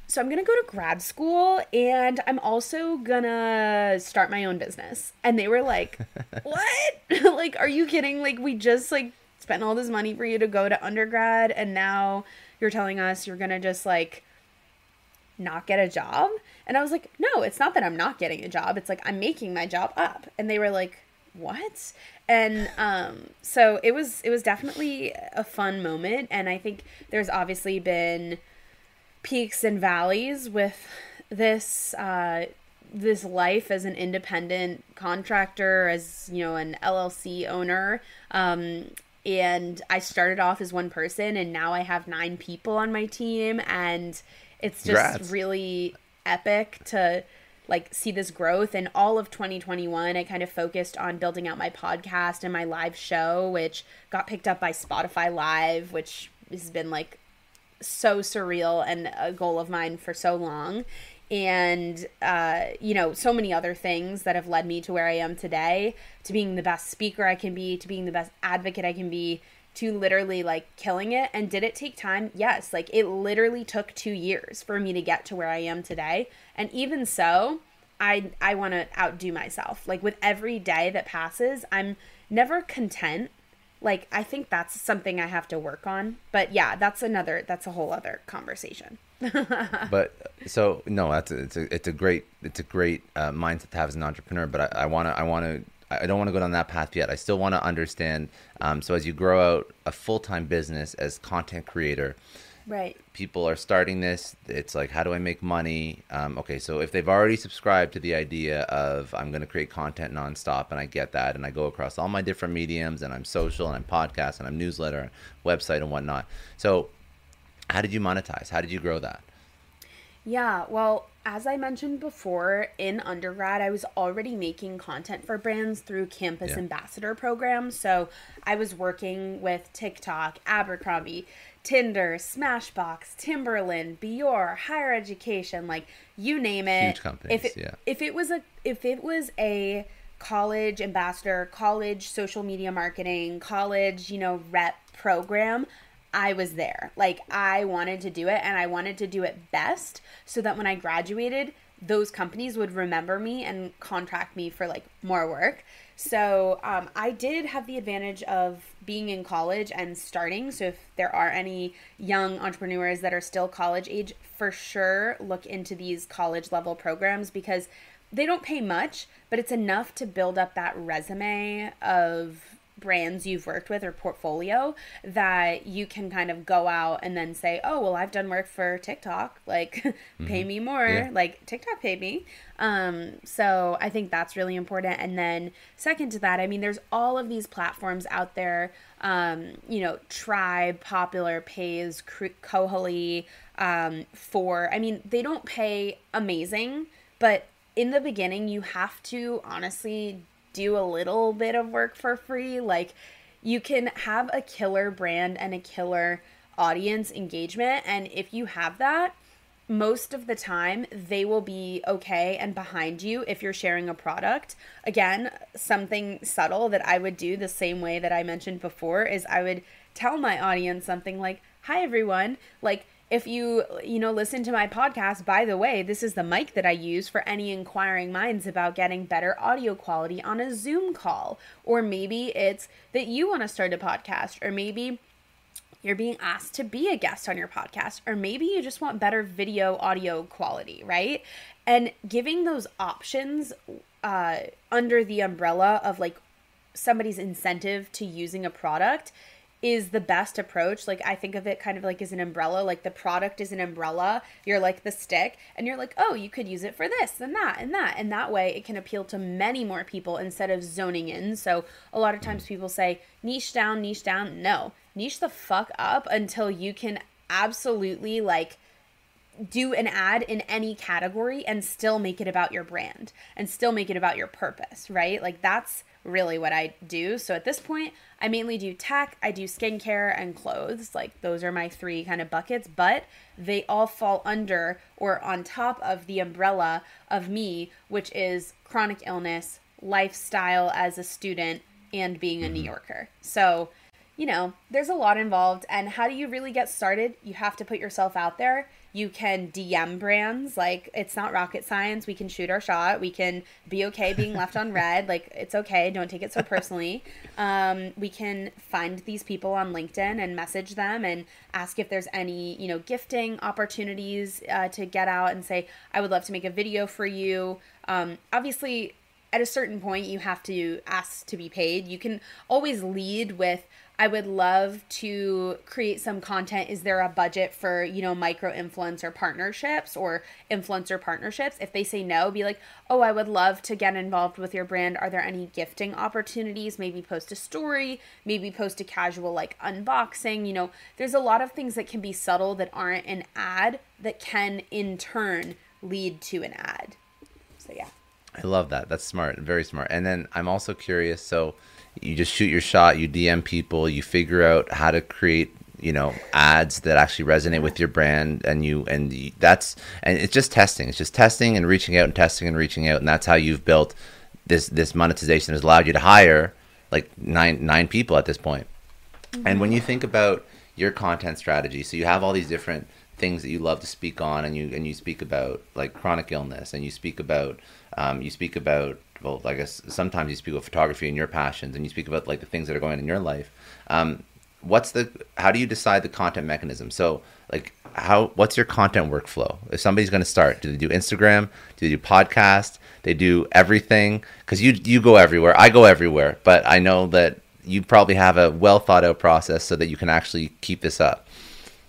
so I'm gonna go to grad school and I'm also gonna start my own business. And they were like, What? like, are you kidding? Like, we just like spent all this money for you to go to undergrad and now you're telling us you're gonna just like not get a job? And I was like, No, it's not that I'm not getting a job. It's like I'm making my job up. And they were like, What? And um so it was it was definitely a fun moment and I think there's obviously been peaks and valleys with this uh, this life as an independent contractor, as you know, an LLC owner. Um, and I started off as one person, and now I have nine people on my team, and it's just Congrats. really epic to like see this growth and all of 2021 i kind of focused on building out my podcast and my live show which got picked up by spotify live which has been like so surreal and a goal of mine for so long and uh, you know so many other things that have led me to where i am today to being the best speaker i can be to being the best advocate i can be to literally like killing it. And did it take time? Yes. Like it literally took two years for me to get to where i am today. And even so i i want to outdo myself. Like with every day that passes i'm never content. Like i think that's something i have to work on. But yeah that's another that's a whole other conversation but so no that's a, it's a it's a great it's a great uh, mindset to have as an entrepreneur but i want to i want to I don't want to go down that path yet. I still want to understand. Um, so as you grow out a full time business as content creator, right people are starting this it's like how do i make money um, okay so if they've already subscribed to the idea of i'm going to create content nonstop and i get that and i go across all my different mediums and i'm social and i'm podcast and i'm newsletter website and whatnot so how did you monetize how did you grow that yeah well as I mentioned before, in undergrad, I was already making content for brands through campus yeah. ambassador programs. So I was working with TikTok, Abercrombie, Tinder, Smashbox, Timberland, Biore, higher education, like you name it. Huge companies, if it, yeah. If it was a if it was a college ambassador, college social media marketing, college, you know, rep program, I was there. Like I wanted to do it and I wanted to do it best so that when I graduated, those companies would remember me and contract me for like more work. So um, I did have the advantage of being in college and starting. So if there are any young entrepreneurs that are still college age, for sure look into these college level programs because they don't pay much, but it's enough to build up that resume of brands you've worked with or portfolio that you can kind of go out and then say, oh, well, I've done work for TikTok. Like, mm-hmm. pay me more. Yeah. Like, TikTok paid me. Um, so I think that's really important. And then, second to that, I mean, there's all of these platforms out there. Um, you know, Tribe, Popular, Pays, Kohali, um, for, I mean, they don't pay amazing, but in the beginning, you have to honestly do a little bit of work for free. Like you can have a killer brand and a killer audience engagement. And if you have that, most of the time they will be okay and behind you if you're sharing a product. Again, something subtle that I would do the same way that I mentioned before is I would tell my audience something like, Hi everyone, like if you you know listen to my podcast by the way this is the mic that i use for any inquiring minds about getting better audio quality on a zoom call. Or maybe it's that you want to start a podcast or maybe you're being asked to be a guest on your podcast or maybe you just want better video audio quality right? And giving those options uh, under the umbrella of like somebody's incentive to using a product is the best approach. Like I think of it kind of like as an umbrella. Like the product is an umbrella. You're like the stick and you're like, "Oh, you could use it for this and that and that." And that way it can appeal to many more people instead of zoning in. So a lot of times people say, "Niche down, niche down." No. Niche the fuck up until you can absolutely like do an ad in any category and still make it about your brand and still make it about your purpose, right? Like that's really what I do. So at this point, I mainly do tech, I do skincare and clothes. Like those are my three kind of buckets, but they all fall under or on top of the umbrella of me, which is chronic illness, lifestyle as a student, and being a New mm-hmm. Yorker. So, you know, there's a lot involved. And how do you really get started? You have to put yourself out there you can DM brands. Like it's not rocket science. We can shoot our shot. We can be okay being left on red. Like it's okay. Don't take it so personally. Um, we can find these people on LinkedIn and message them and ask if there's any you know gifting opportunities uh, to get out and say I would love to make a video for you. Um, obviously, at a certain point, you have to ask to be paid. You can always lead with I would love to create some content. Is there a budget for, you know, micro influencer partnerships or influencer partnerships? If they say no, be like, oh, I would love to get involved with your brand. Are there any gifting opportunities? Maybe post a story, maybe post a casual like unboxing. You know, there's a lot of things that can be subtle that aren't an ad that can in turn lead to an ad. So, yeah. I love that. That's smart, very smart. And then I'm also curious. So, you just shoot your shot you dm people you figure out how to create you know ads that actually resonate with your brand and you and you, that's and it's just testing it's just testing and reaching out and testing and reaching out and that's how you've built this this monetization has allowed you to hire like nine nine people at this point mm-hmm. and when you think about your content strategy so you have all these different things that you love to speak on and you and you speak about like chronic illness and you speak about um, you speak about well, I guess sometimes you speak about photography and your passions, and you speak about like the things that are going on in your life. Um, what's the? How do you decide the content mechanism? So, like, how? What's your content workflow? If somebody's going to start, do they do Instagram? Do they do podcast? They do everything because you you go everywhere. I go everywhere, but I know that you probably have a well thought out process so that you can actually keep this up.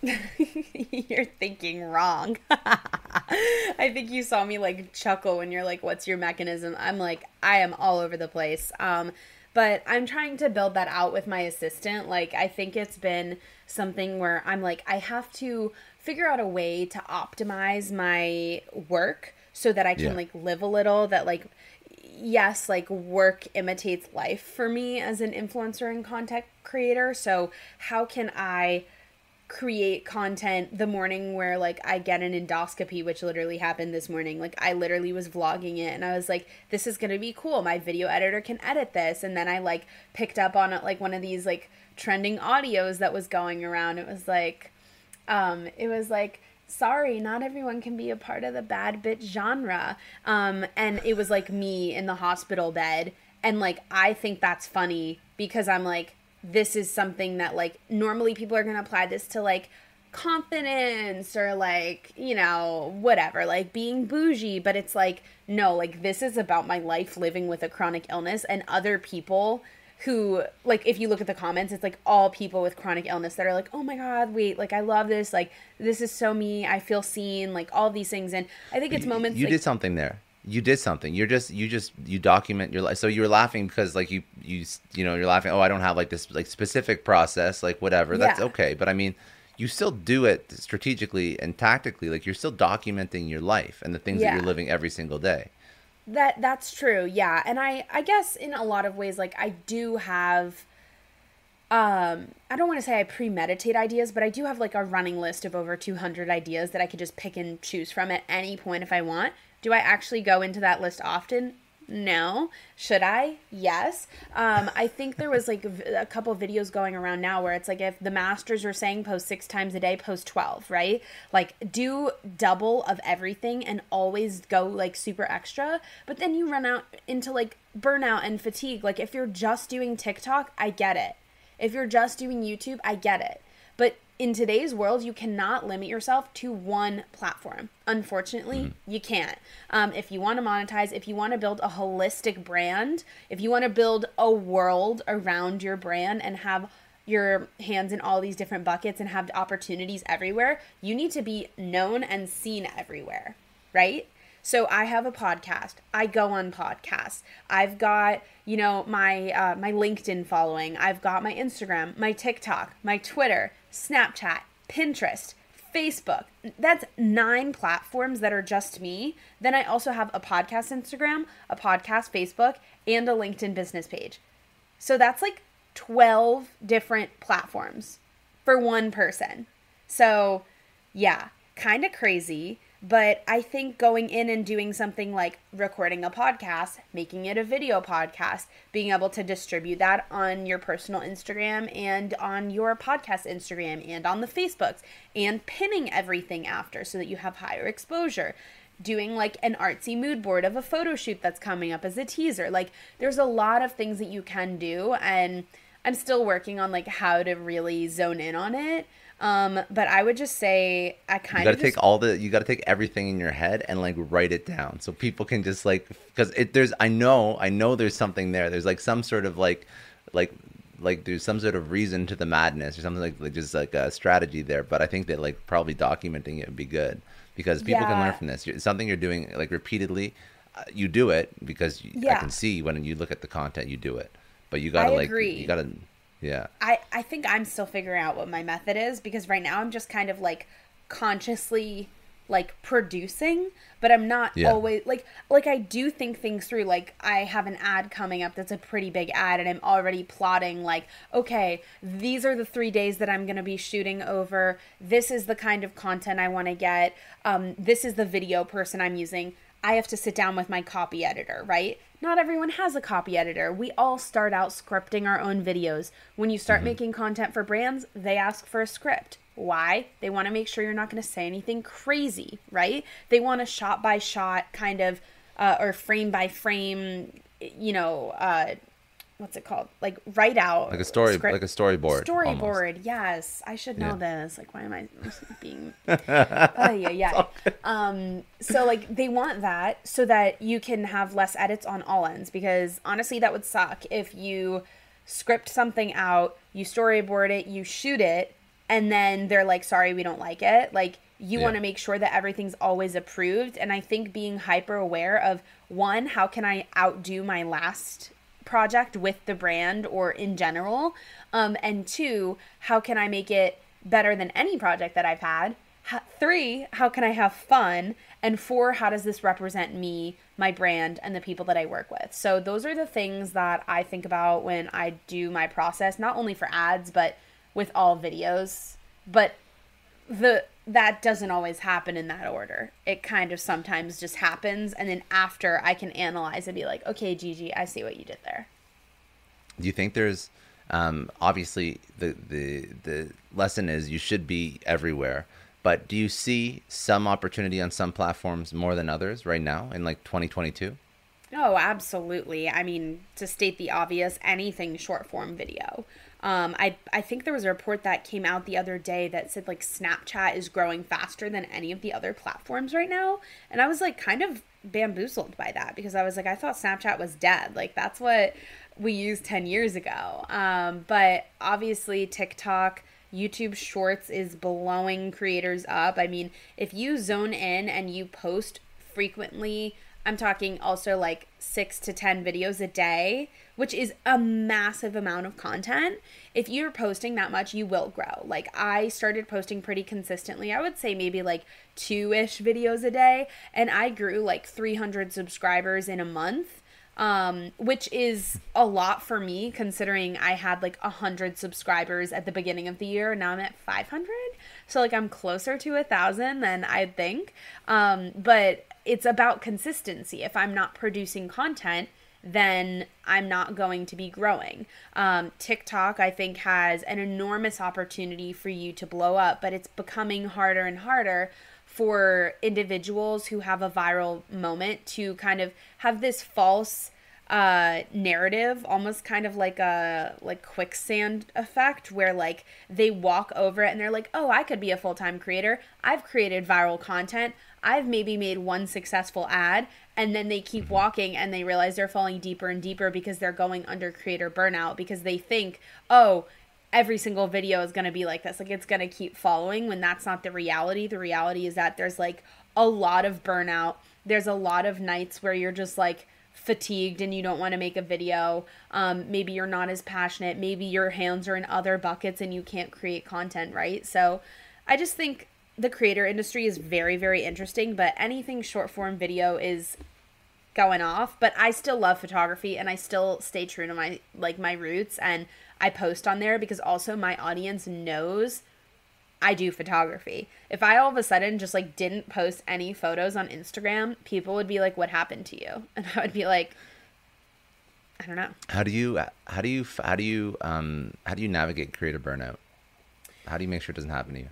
you're thinking wrong. I think you saw me like chuckle when you're like, what's your mechanism? I'm like, I am all over the place. Um, but I'm trying to build that out with my assistant. Like, I think it's been something where I'm like, I have to figure out a way to optimize my work so that I can yeah. like live a little, that like, yes, like work imitates life for me as an influencer and content creator. So, how can I create content the morning where like I get an endoscopy which literally happened this morning. Like I literally was vlogging it and I was like this is going to be cool. My video editor can edit this. And then I like picked up on like one of these like trending audios that was going around. It was like um it was like sorry not everyone can be a part of the bad bitch genre. Um and it was like me in the hospital bed. And like I think that's funny because I'm like this is something that like normally people are going to apply this to like confidence or like you know whatever like being bougie but it's like no like this is about my life living with a chronic illness and other people who like if you look at the comments it's like all people with chronic illness that are like oh my god wait like i love this like this is so me i feel seen like all these things and i think it's moments you like, did something there you did something. You're just you just you document your life. So you're laughing because like you you you know you're laughing oh i don't have like this like specific process like whatever. That's okay. But i mean you still do it strategically and tactically. Like you're still documenting your life and the things yeah. that you're living every single day. That that's true. Yeah. And i i guess in a lot of ways like i do have um i don't want to say i premeditate ideas but i do have like a running list of over 200 ideas that i could just pick and choose from at any point if i want do I actually go into that list often? No. Should I? Yes. Um, I think there was like a couple videos going around now where it's like if the masters are saying post six times a day, post 12, right? Like do double of everything and always go like super extra. But then you run out into like burnout and fatigue. Like if you're just doing TikTok, I get it. If you're just doing YouTube, I get it. But in today's world, you cannot limit yourself to one platform. Unfortunately, mm-hmm. you can't. Um, if you want to monetize, if you want to build a holistic brand, if you want to build a world around your brand and have your hands in all these different buckets and have opportunities everywhere, you need to be known and seen everywhere, right? So I have a podcast. I go on podcasts. I've got, you know, my uh, my LinkedIn following. I've got my Instagram, my TikTok, my Twitter, Snapchat, Pinterest, Facebook. That's nine platforms that are just me. Then I also have a podcast Instagram, a podcast Facebook, and a LinkedIn business page. So that's like 12 different platforms for one person. So, yeah, kind of crazy. But I think going in and doing something like recording a podcast, making it a video podcast, being able to distribute that on your personal Instagram and on your podcast Instagram and on the Facebooks and pinning everything after so that you have higher exposure. Doing like an artsy mood board of a photo shoot that's coming up as a teaser. Like, there's a lot of things that you can do. And I'm still working on like how to really zone in on it um, but I would just say I kind you gotta of take all the you gotta take everything in your head and like write it down so people can just like because it there's I know I know there's something there. There's like some sort of like like like there's some sort of reason to the madness or something like, like just like a strategy there. But I think that like probably documenting it would be good because people can learn from this. It's something you're doing like repeatedly. Uh, you do it because you, I can see when you look at the content you do it. But you gotta I like agree. you gotta yeah. I, I think I'm still figuring out what my method is because right now I'm just kind of like consciously like producing but i'm not Yeah. always like like i do think things through like i have an ad coming up that's a pretty big ad and i'm already plotting like okay these are the three days that i'm going to be shooting over this is the kind of content i want to get um, this is the video person i'm using I have to sit down with my copy editor, right? Not everyone has a copy editor. We all start out scripting our own videos. When you start making content for brands, they ask for a script. Why? They want to make sure you're not going to say anything crazy, right? They want a shot by shot kind of uh, or frame by frame, you know, uh, what's it called? Like write out Like a story script- like a storyboard. almost. Storyboard, yes. I should know Yeah. this. Like, why am I being? oh yeah, yeah. Um, so like they want that so that you can have less edits on all ends because honestly, that would suck if you script something out, you storyboard it, you shoot it, and then they're like, "Sorry, we don't like it." Like you Yeah. want to make sure that everything's always approved, and I think being hyper aware of one, how can I outdo my last project with the brand or in general. Um, and two how can i make it better than any project that i've had? Three how can i have fun? And four how does this represent me my brand and the people that i work with? So those are the things that i think about when i do my process not only for ads but with all videos. But the that doesn't always happen in that order. It kind of sometimes just happens and then after I can analyze and be like, "Okay, Gigi, I see what you did there." do you think there's um, obviously the, the the lesson is you should be everywhere but do you see some opportunity on some platforms more than others right now in like 2022 Oh, absolutely. I mean, to state the obvious, anything short form video. Um, I I think there was a report that came out the other day that said like Snapchat is growing faster than any of the other platforms right now, and I was like kind of bamboozled by that because I was like I thought Snapchat was dead. Like that's what we used ten years ago. Um, but obviously TikTok. YouTube Shorts is blowing creators up. I mean, if you zone in and you post frequently, I'm talking also like six to 10 videos a day, which is a massive amount of content. If you're posting that much, you will grow. Like, I started posting pretty consistently. I would say maybe like two ish videos a day, and I grew like 300 subscribers in a month um, which is a lot for me considering I had like hundred subscribers at the beginning of the year. And now I'm at 500, so like I'm closer to a thousand than I'd think. Um, but it's about consistency. If I'm not producing content, then I'm not going to be growing. Um, TikTok, I think, has an enormous opportunity for you to blow up, but it's becoming harder and harder for individuals who have a viral moment to kind of have this false uh narrative almost kind of like a like quicksand effect where like they walk over it and they're like oh i could be a full-time creator i've created viral content i've maybe made one successful ad and then they keep walking and they realize they're falling deeper and deeper because they're going under creator burnout because they think oh every single video is going to be like this. Like it's going to keep following when that's not the reality. The reality is that there's like a lot of burnout. There's a lot of nights where you're just like fatigued and you don't want to make a video. Um, maybe you're not as passionate. Maybe your hands are in other buckets and you can't create content right? So i just think the creator industry is very very interesting, but anything short form video is going off, but I still love photography and I still stay true to my like my roots and I post on there because also my audience knows I do photography. If I all of a sudden just like didn't post any photos on Instagram, people would be like what happened to you? And I would be like I don't know. How do you how do you how do you um how do you navigate creative burnout? How do you make sure it doesn't happen to you?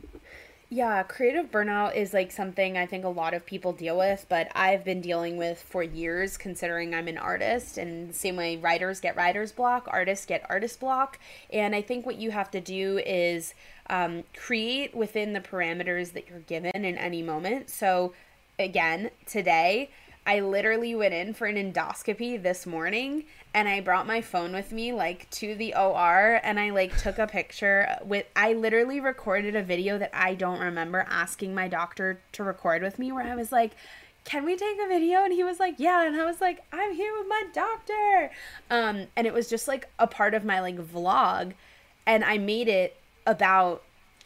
Yeah, creative burnout is like something I think a lot of people deal with, but I've been dealing with for years considering I'm an artist. And same way writers get writer's block, artists get artist block. And I think what you have to do is um, create within the parameters that you're given in any moment. So, again, today, I literally went in for an endoscopy this morning and I brought my phone with me like to the OR and I like took a picture with I literally recorded a video that I don't remember asking my doctor to record with me where I was like can we take a video? And he was like yeah. And I was like I'm here with my doctor. Um and it was just like a part of my like vlog and I made it about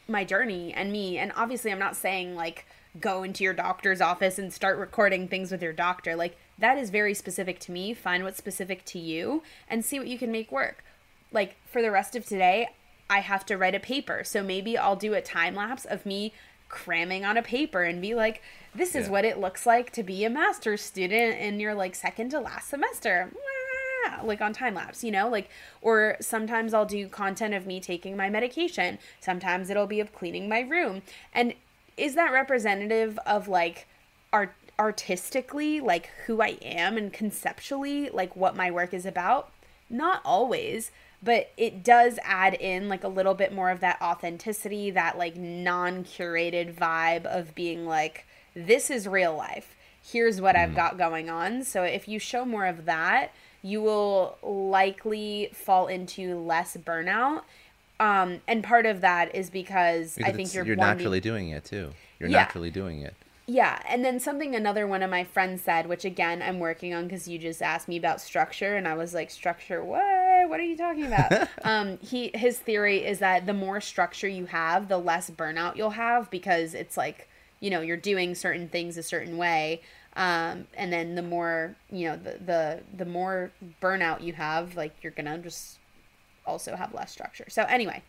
my journey and me. And obviously I'm not saying like go into your doctor's office and start recording things with your doctor. Like that is very specific to me. Find what's specific to you and see what you can make work. Like for the rest of today, I have to write a paper. So maybe I'll do a time lapse of me cramming on a paper and be like, this is yeah. what it looks like to be a master's student in your like second to last semester. Like on time lapse, you know, like, or sometimes I'll do content of me taking my medication. Sometimes it'll be of cleaning my room. And is that representative of like art artistically like who I am and conceptually like what my work is about? Not always, but it does add in like a little bit more of that authenticity, that like non-curated vibe of being like this is real life. Here's what I've mm. got going on. So if you show more of that, you will likely fall into less burnout um, and part of that is because, because I think you're you're naturally doing it too. You're yeah. naturally doing it. Yeah, and then something another one of my friends said, which again I'm working on because you just asked me about structure, and I was like, structure what? What are you talking about? um, he his theory is that the more structure you have, the less burnout you'll have because it's like you know you're doing certain things a certain way, um, and then the more you know the the the more burnout you have, like you're gonna just also have less structure. So anyway,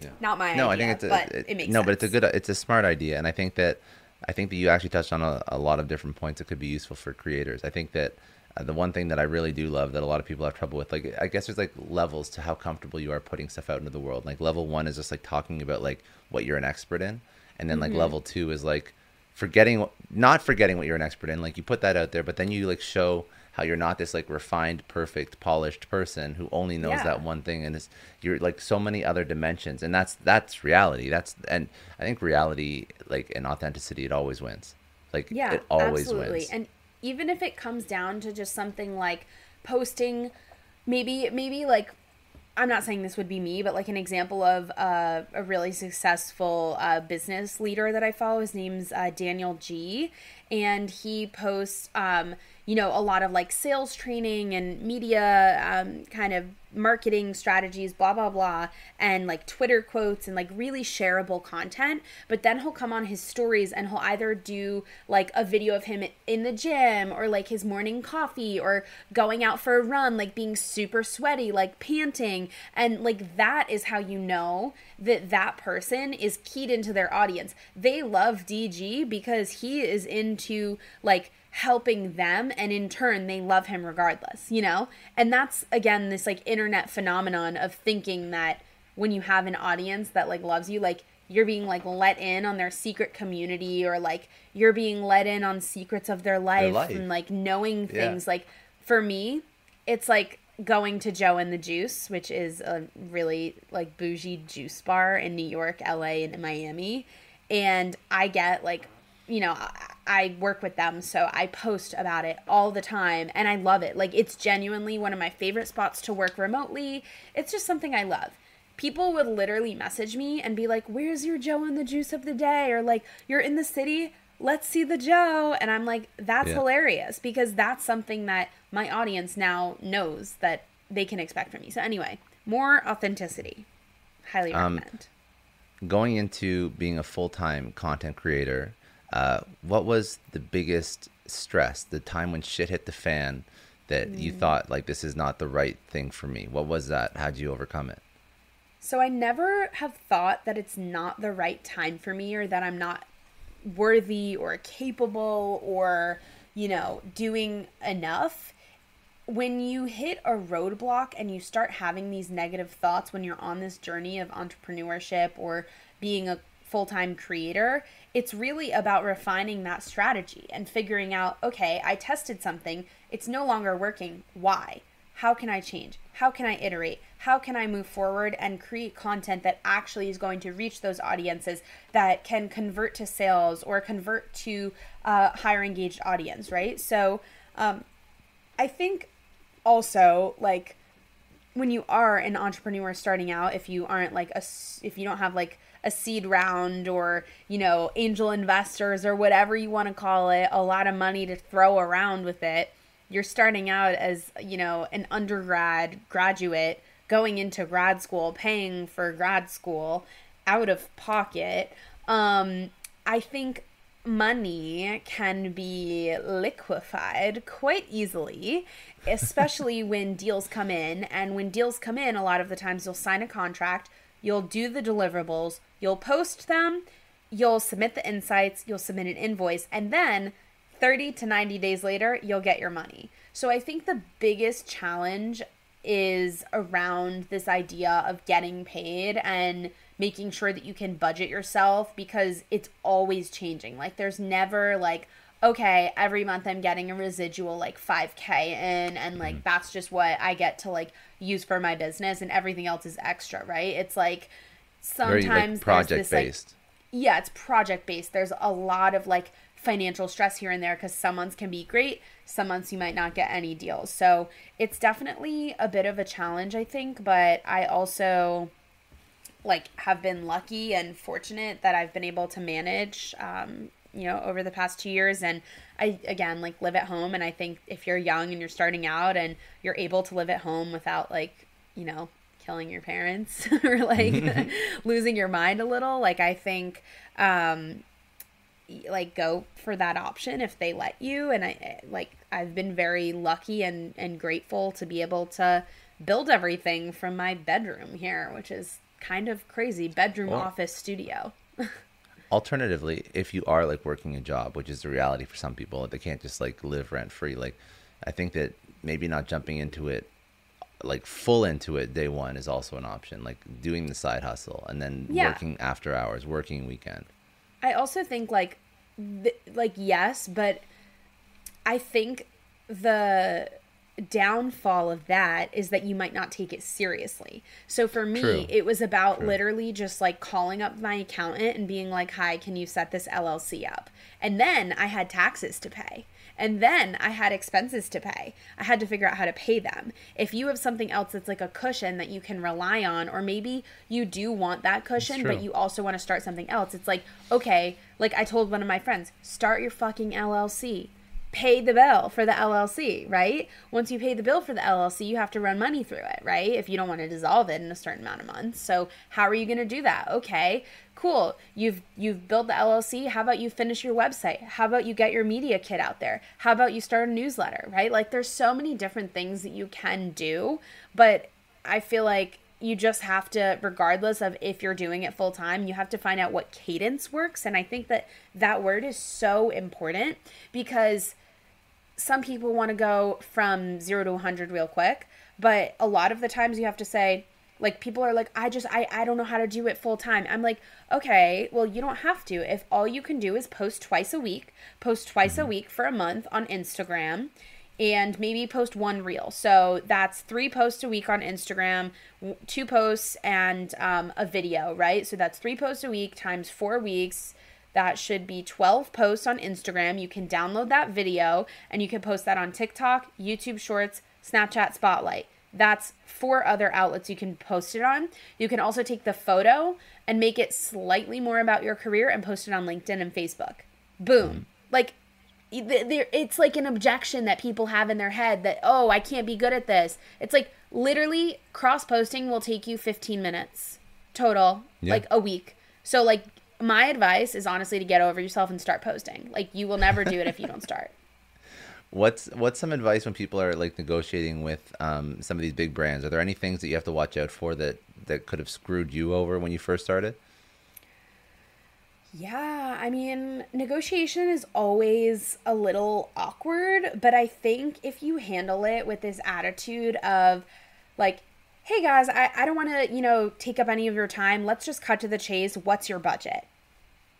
yeah. not my no, idea, I think it's a, it, it makes no, sense. but it's a good, it's a smart idea, and I think that I think that you actually touched on a, a lot of different points that could be useful for creators. I think that uh, the one thing that I really do love that a lot of people have trouble with, like I guess there's like levels to how comfortable you are putting stuff out into the world. Like level one is just like talking about like what you're an expert in, and then like mm-hmm. level two is like forgetting, not forgetting what you're an expert in. Like you put that out there, but then you like show how you're not this like refined, perfect, polished person who only knows yeah. that one thing, and it's you're like so many other dimensions, and that's that's reality. That's and I think reality, like and authenticity, it always wins. Like yeah, it always absolutely. wins. And even if it comes down to just something like posting, maybe maybe like I'm not saying this would be me, but like an example of uh, a really successful uh, business leader that I follow. His name's uh, Daniel G, and he posts um, you know, a lot of like sales training and media um, kind of marketing strategies, blah, blah, blah, and like Twitter quotes and like really shareable content. But then he'll come on his stories and he'll either do like a video of him in the gym or like his morning coffee or going out for a run, like being super sweaty, like panting. And like that is how you know that that person is keyed into their audience. They love DG because he is into like, helping them and in turn they love him regardless you know and that's again this like internet phenomenon of thinking that when you have an audience that like loves you like you're being like let in on their secret community or like you're being let in on secrets of their life, their life. and like knowing things yeah. like for me it's like going to Joe and the Juice, which is a really like bougie juice bar in New York, LA, and Miami. And I get like you know, I work with them, so I post about it all the time and I love it. Like, it's genuinely one of my favorite spots to work remotely. It's just something I love. People would literally message me and be like, Where's your Joe and the juice of the day? Or like, You're in the city, let's see the Joe. And I'm like, That's yeah. hilarious because that's something that my audience now knows that they can expect from me. So, anyway, more authenticity. Highly um, recommend. going into being a full time content creator, uh, what was the biggest stress? The time when shit hit the fan that mm. you thought like this is not the right thing for me. What was that? How'd you overcome it? So I never have thought that it's not the right time for me or that I'm not worthy or capable or, you know, doing enough. When you hit a roadblock and you start having these negative thoughts when you're on this journey of entrepreneurship or being a full time creator, it's really about refining that strategy and figuring out okay, I tested something, it's no longer working. Why? How can I change? How can I iterate? How can I move forward and create content that actually is going to reach those audiences that can convert to sales or convert to a higher engaged audience, right? So, um, I think also like when you are an entrepreneur starting out, if you aren't like a, if you don't have like a seed round or, you know, angel investors or whatever you want to call it, a lot of money to throw around with it. You're starting out as, you know, an undergrad graduate going into grad school, paying for grad school out of pocket. Um, I think money can be liquefied quite easily, especially when deals come in. And when deals come in, a lot of the times you'll sign a contract, you'll do the deliverables, You'll post them, you'll submit the insights, you'll submit an invoice, and then 30 to 90 days later, you'll get your money. So I think the biggest challenge is around this idea of getting paid and making sure that you can budget yourself because it's always changing. Like there's never like okay, every month I'm getting a residual like 5k in and like mm. that's just what I get to like use for my business and everything else is extra, right? It's like sometimes Very, like, project this, based. Like, yeah, it's project based. There's a lot of like financial stress here and there because some months can be great, some months you might not get any deals. So it's definitely a bit of a challenge, I think. But I also like have been lucky and fortunate that I've been able to manage. Um, you know over the past two years and i again like live at home and i think if you're young and you're starting out and you're able to live at home without like you know killing your parents or like losing your mind a little like i think um like go for that option if they let you. And i eh, like i've been very lucky and and grateful to be able to build everything from my bedroom here which is kind of crazy. Bedroom well, office studio. alternatively if you are like working a job which is the reality for some people they can't just like live rent free like i think that maybe not jumping into it like full into it day one is also an option like doing the side hustle and then yeah. working after hours working weekend. I also think like th- like yes but i think the downfall of that is that you might not take it seriously. So for me, True. it was about True. literally just like calling up my accountant and being like, "Hi, can you set this LLC up?" And then I had taxes to pay. And then I had expenses to pay. I had to figure out how to pay them. If you have something else that's like a cushion that you can rely on, or maybe you do want that cushion, but you also want to start something else, it's like, okay, like I told one of my friends, start your fucking LLC pay the bill for the LLC, right? Once you pay the bill for the LLC, you have to run money through it, right? If you don't want to dissolve it in a certain amount of months. So, how are you going to do that? Okay, cool. You've you've built the LLC. How about you finish your website? How about you get your media kit out there? How about you start a newsletter, right? Like there's so many different things that you can do, but I feel like you just have to regardless of if you're doing it full time you have to find out what cadence works and i think that that word is so important because some people want to go from zero to 100 real quick, but a lot of the times you have to say, like people are like i just i, I don't know how to do it full time i'm like okay well you don't have to if all you can do is post twice a week post twice a mm-hmm. week for a month on instagram and maybe post one reel so that's three posts a week on instagram two posts and um, a video right so that's three posts a week times four weeks that should be 12 posts on Instagram. You can download that video and you can post that on TikTok, YouTube Shorts, Snapchat Spotlight. That's four other outlets you can post it on. You can also take the photo and make it slightly more about your career and post it on LinkedIn and Facebook. Boom. Mm. Like it's like an objection that people have in their head that oh, I can't be good at this. It's like literally cross posting will take you 15 minutes total, yeah. like a week So like my advice is honestly to get over yourself and start posting. Like you will never do it if you don't start. What's what's some advice when people are like negotiating with um, some of these big brands? Are there any things that you have to watch out for that that could have screwed you over when you first started? Yeah, I mean, negotiation is always a little awkward, but I think if you handle it with this attitude of like, hey guys, I, I don't want to, you know, take up any of your time. Let's just cut to the chase. What's your budget?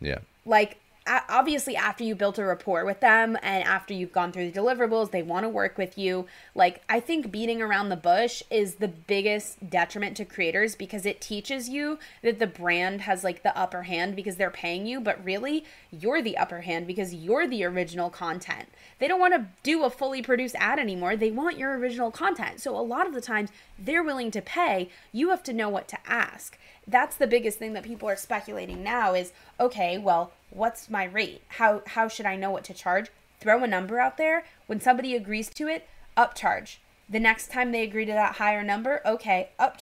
Yeah. Like, obviously after you built a rapport with them and after you've gone through the deliverables they want to work with you. Like i think beating around the bush is the biggest detriment to creators because it teaches you that the brand has like the upper hand because they're paying you but really you're the upper hand because you're the original content. They don't want to do a fully produced ad anymore. They want your original content. So a lot of the times they're willing to pay. You have to know what to ask. That's the biggest thing that people are speculating now is okay well what's my rate? How how should i know what to charge? Throw a number out there. When somebody agrees to it upcharge. The next time they agree to that higher number okay up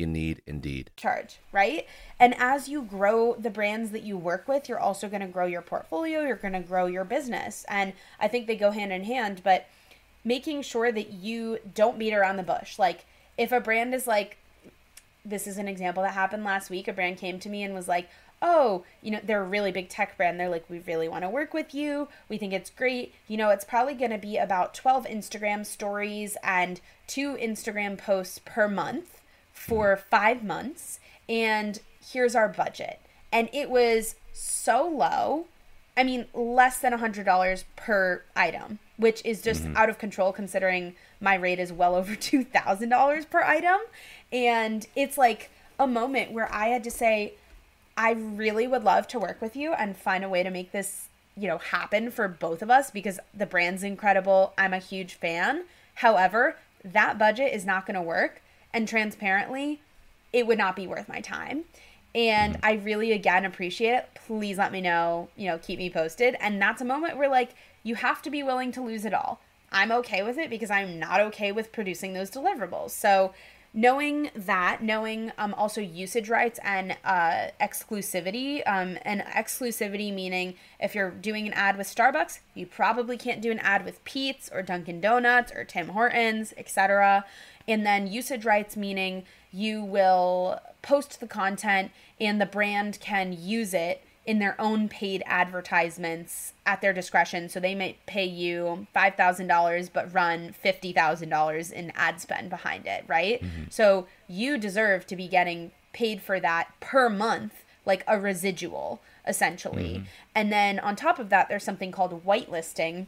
you need Indeed. Charge, right? And as you grow the brands that you work with, you're also going to grow your portfolio, you're going to grow your business. And I think they go hand in hand, but making sure that you don't beat around the bush. Like, if a brand is like, this is an example that happened last week. A brand came to me and was like, oh, you know, they're a really big tech brand. They're like, we really want to work with you. We think it's great. You know, it's probably going to be about 12 Instagram stories and two Instagram posts per month for five months. And here's our budget. And it was so low. I mean, less than $100 per item, which is just mm-hmm. out of control considering my rate is well over $2,000 per item. And it's like a moment where I had to say, I really would love to work with you and find a way to make this, you know, happen for both of us because the brand's incredible. I'm a huge fan. However, that budget is not going to work. And transparently, it would not be worth my time. And I really, again, appreciate it. Please let me know, you know, keep me posted. And that's a moment where, like, you have to be willing to lose it all. I'm okay with it because I'm not okay with producing those deliverables. So, knowing that knowing um, also usage rights and uh, exclusivity um, and exclusivity meaning if you're doing an ad with starbucks you probably can't do an ad with Peet's or dunkin donuts or tim hortons etc and then usage rights meaning you will post the content and the brand can use it in their own paid advertisements at their discretion. So they might pay you $5,000 but run $50,000 in ad spend behind it, right? Mm-hmm. So you deserve to be getting paid for that per month, like a residual essentially. Mm-hmm. And then on top of that, there's something called whitelisting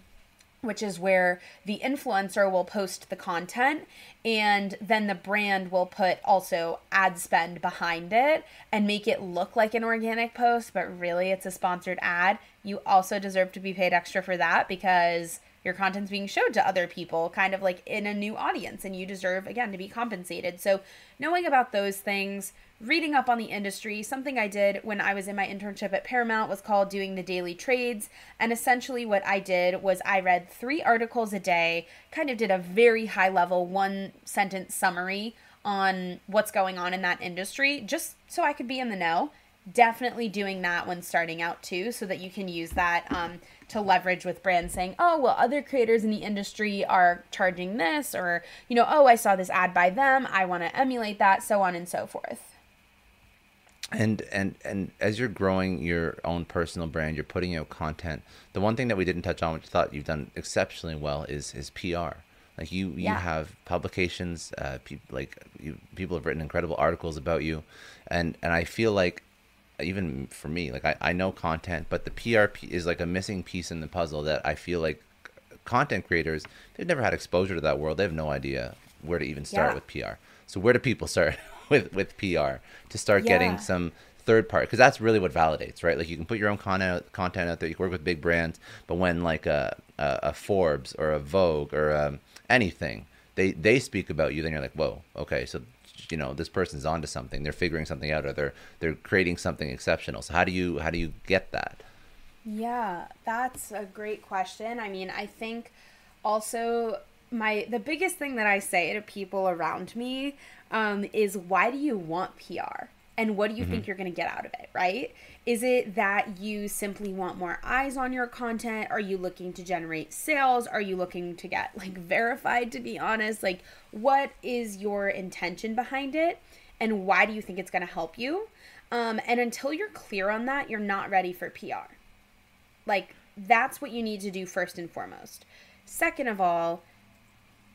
which is where the influencer will post the content and then the brand will put also ad spend behind it and make it look like an organic post, but really it's a sponsored ad. You also deserve to be paid extra for that because your content's being showed to other people, kind of like in a new audience, and you deserve, again, to be compensated. So, knowing about those things, reading up on the industry, something I did when I was in my internship at Paramount was called doing the daily trades. And essentially, what I did was I read three articles a day, kind of did a very high level, one sentence summary on what's going on in that industry, just so I could be in the know definitely doing that when starting out too so that you can use that um, to leverage with brands saying oh well other creators in the industry are charging this or you know oh i saw this ad by them. I want to emulate that so on and so forth. And and and as you're growing your own personal brand you're putting out content the one thing that we didn't touch on which i thought you've done exceptionally well is is pr like you you Yeah. have publications uh pe- like you, people have written incredible articles about you. And and i feel like even for me like i, I know content but the prp is like a missing piece in the puzzle that i feel like content creators they've never had exposure to that world. They have no idea where to even start Yeah. with pr so where do people start with with pr to start getting some third part? Because that's really what validates right? Like you can put your own content content out there. You can work with big brands. But when like a a, a forbes or a vogue or um, anything they they speak about you then you're like whoa okay so you know this person's onto something they're figuring something out or they're they're creating something exceptional so how do you how do you get that Yeah, that's a great question. I mean, I think also my the biggest thing that I say to people around me um, is why do you want PR? And what do you think you're going to get out of it, right? Is it that you simply want more eyes on your content? Are you looking to generate sales? Are you looking to get like verified to be honest? Like what is your intention behind it? And why do you think it's going to help you? Um, and until you're clear on that, you're not ready for PR. Like that's what you need to do first and foremost. Second of all,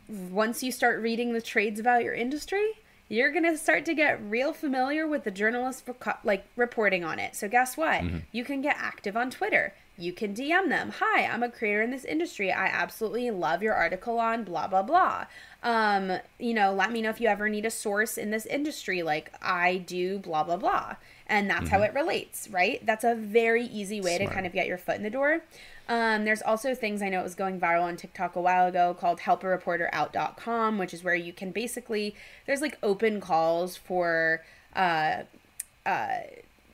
once you start reading the trades about your industry, you're going to start to get real familiar with the journalists like reporting on it. So guess what? You can get active on Twitter. You can DM them. Hi, I'm a creator in this industry. I absolutely love your article on blah blah blah. Um, you know, let me know if you ever need a source in this industry like I do blah blah blah. And that's how it relates, right? That's a very easy way to kind of get your foot in the door. Um, there's also things I know it was going viral on TikTok a while ago called helpareporterout.com, which is where you can basically there's like open calls for uh uh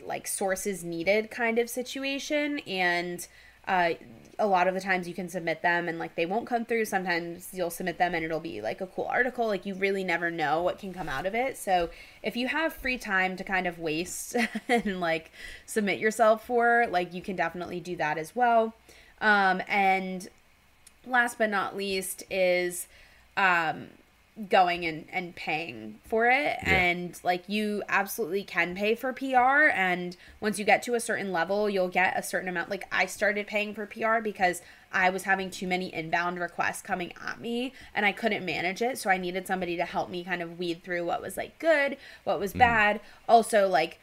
like sources needed kind of situation. And uh a lot of the times you can submit them and like they won't come through. Sometimes you'll submit them and it'll be like a cool article. Like you really never know what can come out of it. So if you have free time to kind of waste and like submit yourself for like you can definitely do that as well um and last but not least is um going and, and paying for it. Yeah. and like you absolutely can pay for PR and once you get to a certain level you'll get a certain amount. Like I started paying for PR because I was having too many inbound requests coming at me and I couldn't manage it. So I needed somebody to help me kind of weed through what was like good what was bad. Also like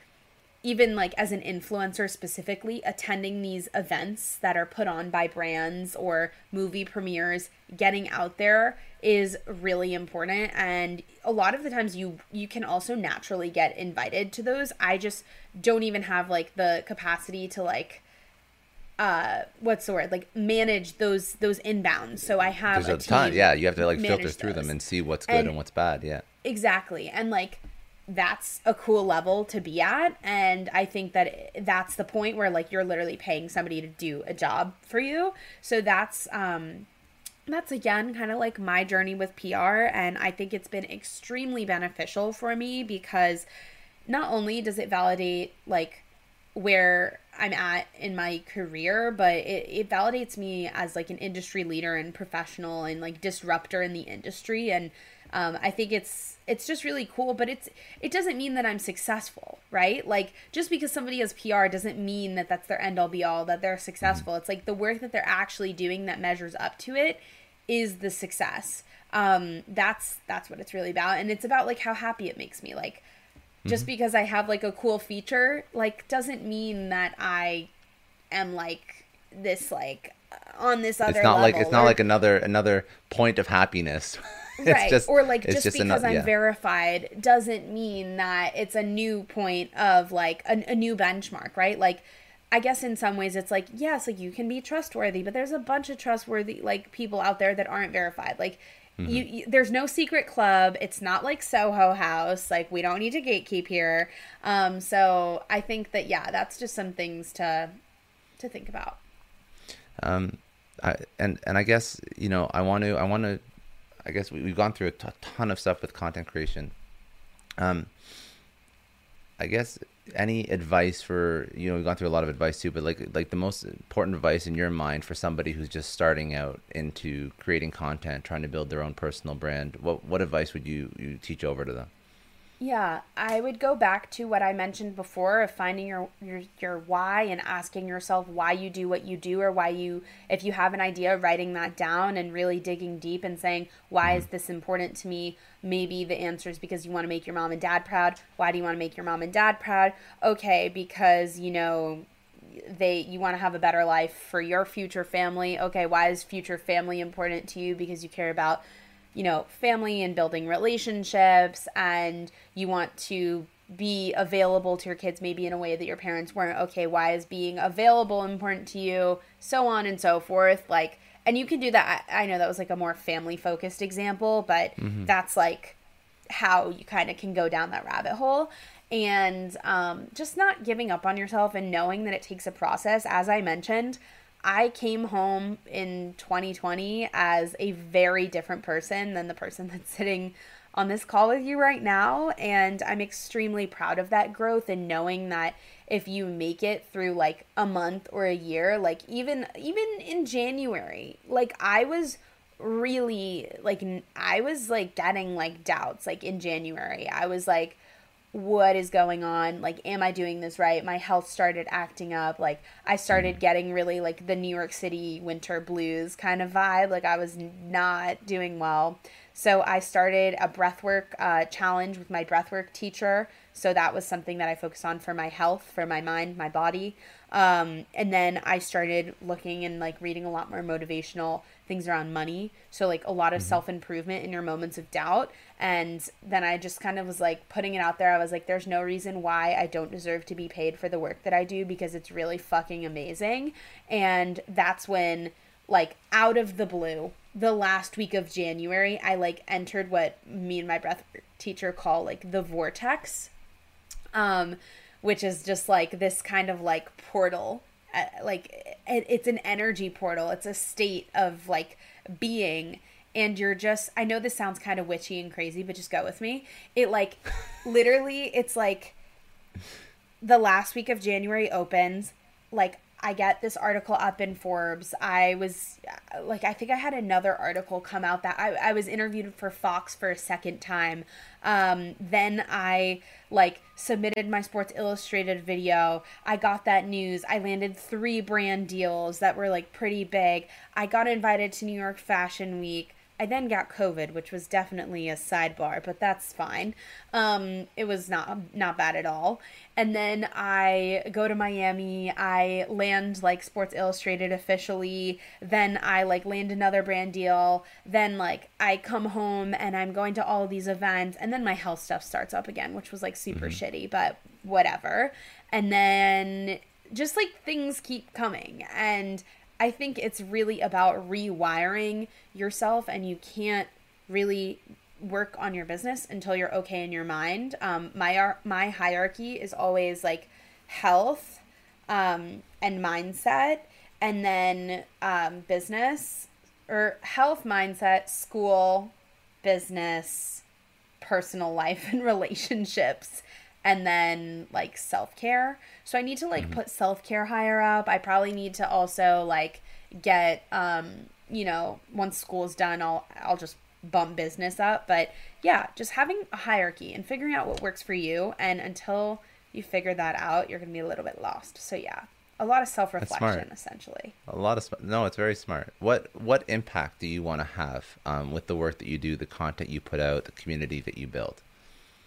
even like as an influencer specifically attending these events that are put on by brands or movie premieres getting out there is really important. And a lot of the times you you can also naturally get invited to those. I just don't even have like the capacity to like uh what's the word? Like manage those those inbounds. So i have there's a a ton. yeah you have to like filter through them and see what's good and, And- what's bad. Yeah. Exactly. And like that's a cool level to be at and I think that that's the point where like you're literally paying somebody to do a job for you. So that's um that's again kind of like my journey with PR and I think it's been extremely beneficial for me because not only does it validate like where I'm at in my career, but it, it validates me as like an industry leader and professional and like disruptor in the industry. And um, I think it's it's just really cool. But it's it doesn't mean that I'm successful, right? Like just because somebody has PR doesn't mean that that's their end all be all that they're successful. It's like the work that they're actually doing that measures up to it is the success. Um, that's that's what it's really about, and it's about like how happy it makes me. Like just because I have like a cool feature, like doesn't mean that I am like this like on this other it's not like level, it's not or- like another another point of happiness right just or like just, ano- because i'm yeah. verified doesn't mean that it's a new point of like a, a new benchmark right like I guess in some ways it's like, yes, like you can be trustworthy, but there's a bunch of trustworthy like people out there that aren't verified. Like mm-hmm. you, you, there's no secret club. It's not like Soho House. Like we don't need to gatekeep here. Um, so I think that yeah, that's just some things to to think about. Um, I, and and I guess you know I want to I want to I guess we, have gone through a ton of stuff with content creation. Um, I guess any advice for you know we've gone through a lot of advice too, but like like the most important advice in your mind for somebody who's just starting out into creating content, trying to build their own personal brand. What what advice would you you teach over to them? Yeah, I would go back to what I mentioned before of finding your, your your why and asking yourself why you do what you do or why you if you have an idea writing that down and really digging deep and saying why is mm-hmm. this important to me? Maybe the answer is because you want to make your mom and dad proud. Why do you want to make your mom and dad proud? Okay, because you know they you want to have a better life for your future family. Okay, why is future family important to you? Because you care about you know, family and building relationships and you want to be available to your kids maybe in a way that your parents weren't okay why is being available important to you? So on and so forth like and you can do that. I, I know that was like a more family focused example but mm-hmm. that's like how you kind of can go down that rabbit hole. And um, just not giving up on yourself and knowing that it takes a process. As i mentioned I came home in 2020 as a very different person than the person that's sitting on this call with you right now. And I'm extremely proud of that growth and knowing that if you make it through like a month or a year, like even even in January, like I was really like I was like getting like doubts like in January. I was like what is going on? Like am i doing this right? My health started acting up. Like i started mm. getting really like the new york city winter blues kind of vibe. Like i was not doing well. So i started a breathwork uh, challenge with my breathwork teacher. So that was something that i focused on for my health for my mind my body um, and then i started looking and like reading a lot more motivational things around money. So like a lot of mm-hmm. self improvement in your moments of doubt. And then I just kind of was like putting it out there. I was like, there's no reason why I don't deserve to be paid for the work that I do because it's really fucking amazing. And that's when like out of the blue, the last week of January, I like entered what me and my breath teacher call like the vortex. Um, which is just like this kind of like portal. Uh, like it, it's an energy portal. It's a state of like being. And you're just i know this sounds kind of witchy and crazy but just go with me. It like literally it's like the last week of january opens like I get this article up in Forbes. I was like, I think I had another article come out that I, I was interviewed for Fox for a second time. Um, then I like submitted my Sports Illustrated video. I got that news. I landed three brand deals that were like pretty big. I got invited to New York Fashion Week. I then got COVID, which was definitely a sidebar, but that's fine. Um, it was not not bad at all. And then I go to Miami. I land like Sports Illustrated officially. Then I like land another brand deal. Then like I come home and I'm going to all these events. And then my health stuff starts up again, which was like super mm-hmm. shitty, but whatever. And then just like things keep coming and I think it's really about rewiring yourself, and you can't really work on your business until you're okay in your mind. Um, my my hierarchy is always like health um, and mindset, and then um, business or health, mindset, school, business, personal life, and relationships and then like self-care. So I need to like mm-hmm. put self-care higher up. I probably need to also like get um, you know, once school's done, I'll I'll just bump business up, but yeah, just having a hierarchy and figuring out what works for you and until you figure that out, you're going to be a little bit lost. So yeah, a lot of self-reflection essentially. A lot of no, it's very smart. What what impact do you want to have um, with the work that you do, the content you put out, the community that you build?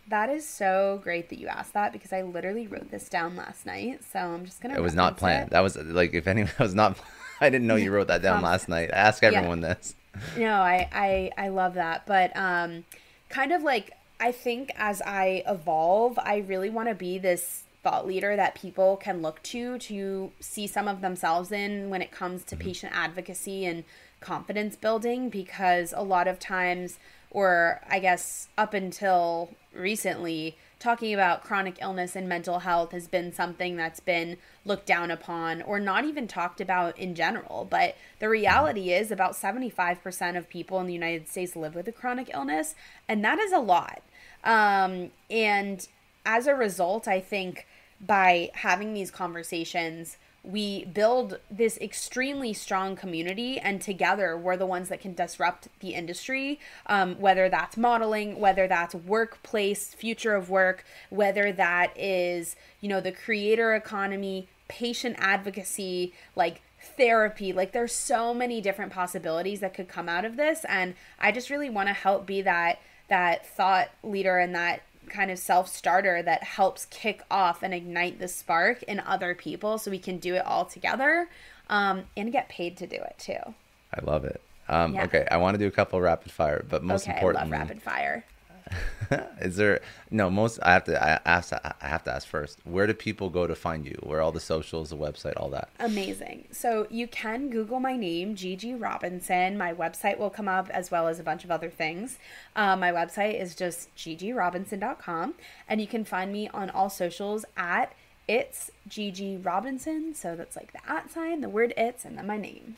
That is so great that you asked that because I literally wrote this down last night. So I'm just gonna. It was not planned. It. That was like if anyone was not. I didn't know you wrote that down last night. I ask everyone yeah. this. No, I, I I love that, but um, kind of like I think as I evolve, I really want to be this thought leader that people can look to to see some of themselves in when it comes to patient advocacy and confidence building because a lot of times or I guess up until recently talking about chronic illness and mental health has been something that's been looked down upon or not even talked about in general. But the reality is, about 75% of people in the United States live with a chronic illness, and that is a lot. Um, and as a result, I think by having these conversations, we build this extremely strong community and together we're the ones that can disrupt the industry um, whether that's modeling whether that's workplace future of work whether that is you know the creator economy patient advocacy like therapy. Like there's so many different possibilities that could come out of this and i just really want to help be that that thought leader and that kind of self starter that helps kick off and ignite the spark in other people so we can do it all together um, and get paid to do it too. I love it. Um, yeah. Okay, I want to do a couple rapid fire, but most okay, importantly, rapid fire. is there no most i have to i ask i have to ask first where do people go to find you? Where all the socials the website all that? Amazing. So you can google my name Gigi Robinson. My website will come up as well as a bunch of other things. Uh, my website is just gigirobinson.com and you can find me on all socials at it's Gigi Robinson. So that's like the at sign the word it's and then my name.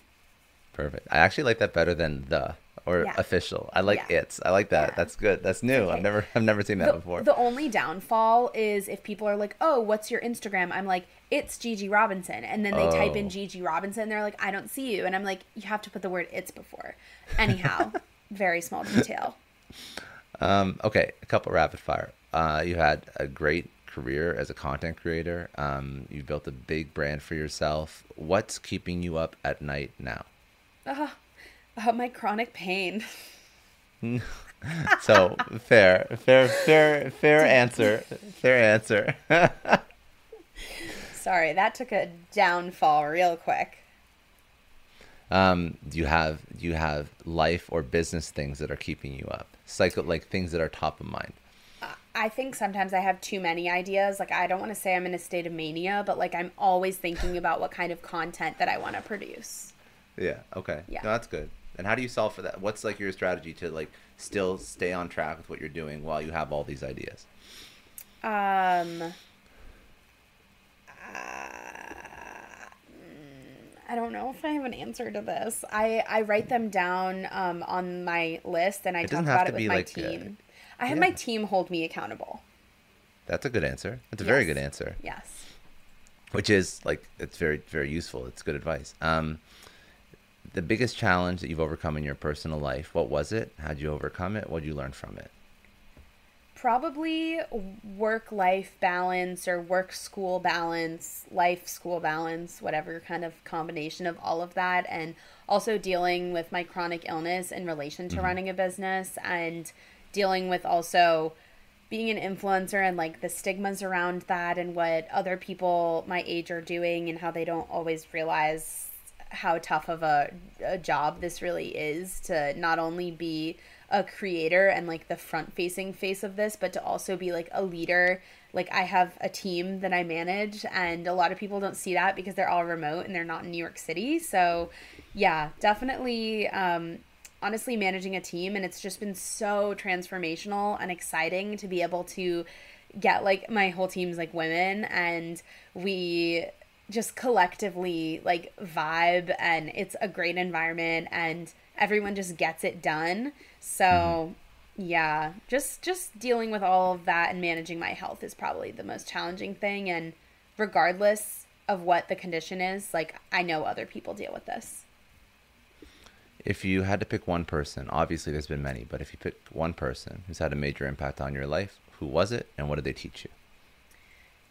Perfect. I actually like that better than the or yeah. official. I like yeah. it's. I like that. Yeah. That's good. That's new. Okay. I've never I've never seen that the, before. The only downfall is if people are like, "Oh, what's your Instagram?" I'm like, "It's Gigi Robinson," and then they oh. type in oh. Gigi Robinson. They're like, "I don't see you," and I'm like, "You have to put the word "it's" before." Anyhow, very small detail. Um, okay, a couple rapid fire. Uh, you had a great career as a content creator. Um, you've built a big brand for yourself. What's keeping you up at night now? Uh, about my chronic pain. so fair, fair, fair, fair answer. Fair answer. Sorry, that took a downfall real quick. Um, do you have do you have life or business things that are keeping you up? Cycle like things that are top of mind. I think sometimes I have too many ideas. Like I don't want to say I'm in a state of mania, but like I'm always thinking about what kind of content that I want to produce. Yeah. Okay. Yeah. No, that's good. And how do you solve for that? What's like your strategy to like still stay on track with what you're doing while you have all these ideas? Um. Uh, I don't know if I have an answer to this. I, I write them down um, on my list and I talk about it with my like team. A, I have yeah. my team hold me accountable. That's a good answer. That's a yes. very good answer. Yes. Which is like it's very very useful. It's good advice. Um, the biggest challenge that you've overcome in your personal life, what was it? How'd you overcome it? What did you learn from it? Probably work life balance or work school balance, life school balance, whatever kind of combination of all of that. And also dealing with my chronic illness in relation to mm-hmm. running a business and dealing with also being an influencer and like the stigmas around that and what other people my age are doing and how they don't always realize how tough of a, a job this really is to not only be a creator and like the front facing face of this, but to also be like a leader. Like I have a team that I manage, and a lot of people don't see that because they're all remote and they're not in New York City. So, yeah, definitely. Um, honestly, managing a team, and it's just been so transformational and exciting to be able to get like my whole team's like women, and we just collectively like vibe and it's a great environment and everyone just gets it done. So mm-hmm. yeah, just just dealing with all of that and managing my health is probably the most challenging thing and regardless of what the condition is, like I know other people deal with this. If you had to pick one person, obviously there's been many, but if you pick one person who's had a major impact on your life, who was it and what did they teach you?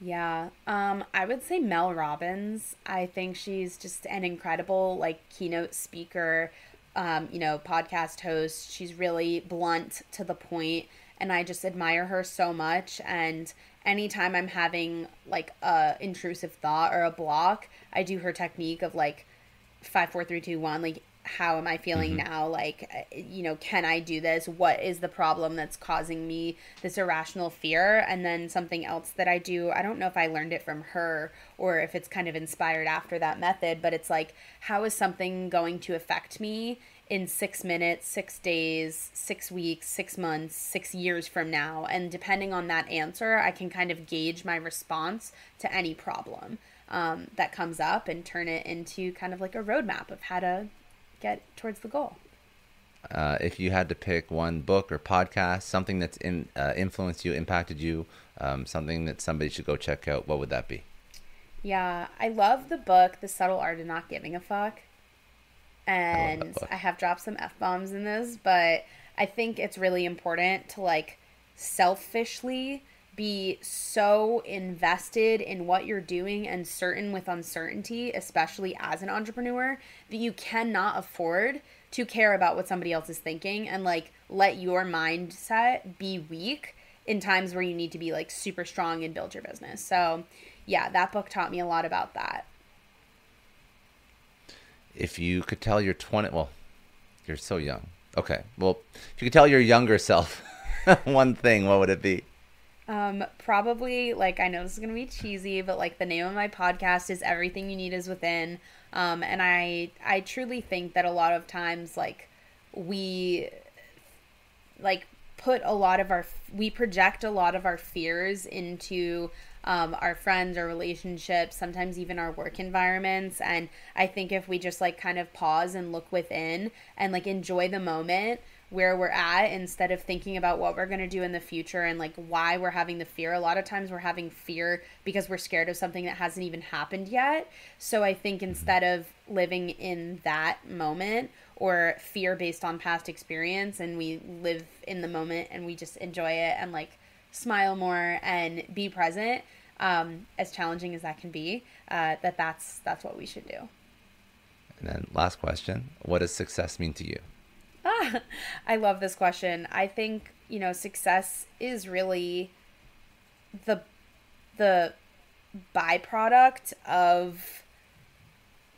Yeah. Um, I would say Mel Robbins. I think she's just an incredible like keynote speaker, um, you know, podcast host. She's really blunt to the point and I just admire her so much and anytime I'm having like a intrusive thought or a block, I do her technique of like five, four, three, two, one, like how am I feeling mm-hmm. now? Like, uh, you know, can I do this? What is the problem that's causing me this irrational fear? And then something else that I do, I don't know if I learned it from her or if it's kind of inspired after that method, but it's like, how is something going to affect me in six minutes, six days, six weeks, six months, six years from now? And depending on that answer, I can kind of gauge my response to any problem. Um, that comes up and turn it into kind of like a roadmap of how to get towards the goal. Uh, if you had to pick one book or podcast, something that's in, uh, influenced you, impacted you, um, something that somebody should go check out, what would that be? Yeah, I love the book, The Subtle Art of Not Giving a Fuck. And I, I have dropped some F bombs in this, but I think it's really important to like selfishly be so invested in what you're doing and certain with uncertainty, especially as an entrepreneur, that you cannot afford to care about what somebody else is thinking and like let your mindset be weak in times where you need to be like super strong and build your business. So, yeah, that book taught me a lot about that. If you could tell your 20, well, you're so young. Okay. Well, if you could tell your younger self one thing, what would it be? Um, probably like I know this is gonna be cheesy, but like the name of my podcast is Everything You Need Is Within. Um, and I I truly think that a lot of times like we like put a lot of our we project a lot of our fears into um, our friends or relationships sometimes even our work environments and i think if we just like kind of pause and look within and like enjoy the moment where we're at instead of thinking about what we're going to do in the future and like why we're having the fear. A lot of times we're having fear because we're scared of something that hasn't even happened yet. So I think instead of living in that moment or fear based on past experience and we live in the moment and we just enjoy it and like smile more and be present um, as challenging as that can be uh, that that's that's what we should do and then last question what does success mean to you Ah, I love this question. I think, you know, success is really the the byproduct of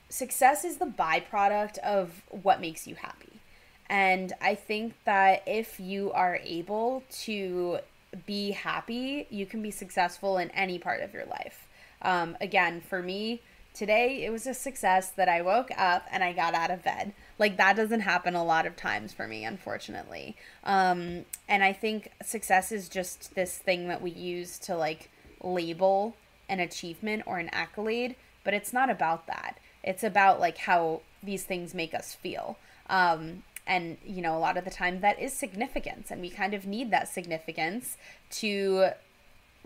success is the byproduct of what makes you happy. And I think that if you are able to be happy, you can be successful in any part of your life. Um, again, for me, today it was a success that I woke up and I got out of bed. Like that doesn't happen a lot of times for me, unfortunately. Um, and I think success is just this thing that we use to like label an achievement or an accolade, but it's not about that. It's about like how these things make us feel. Um, and you know, a lot of the time that is significance, and we kind of need that significance to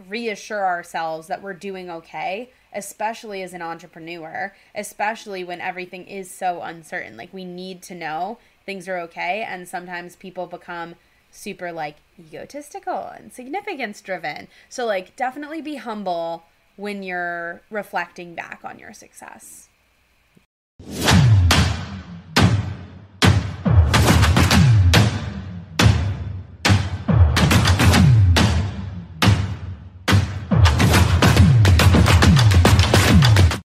reassure ourselves that we're doing okay especially as an entrepreneur, especially when everything is so uncertain. Like we need to know things are okay and sometimes people become super like egotistical and significance driven. So like definitely be humble when you're reflecting back on your success.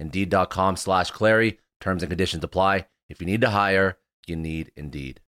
Indeed.com slash Clary. Terms and conditions apply. If you need to hire, you need Indeed.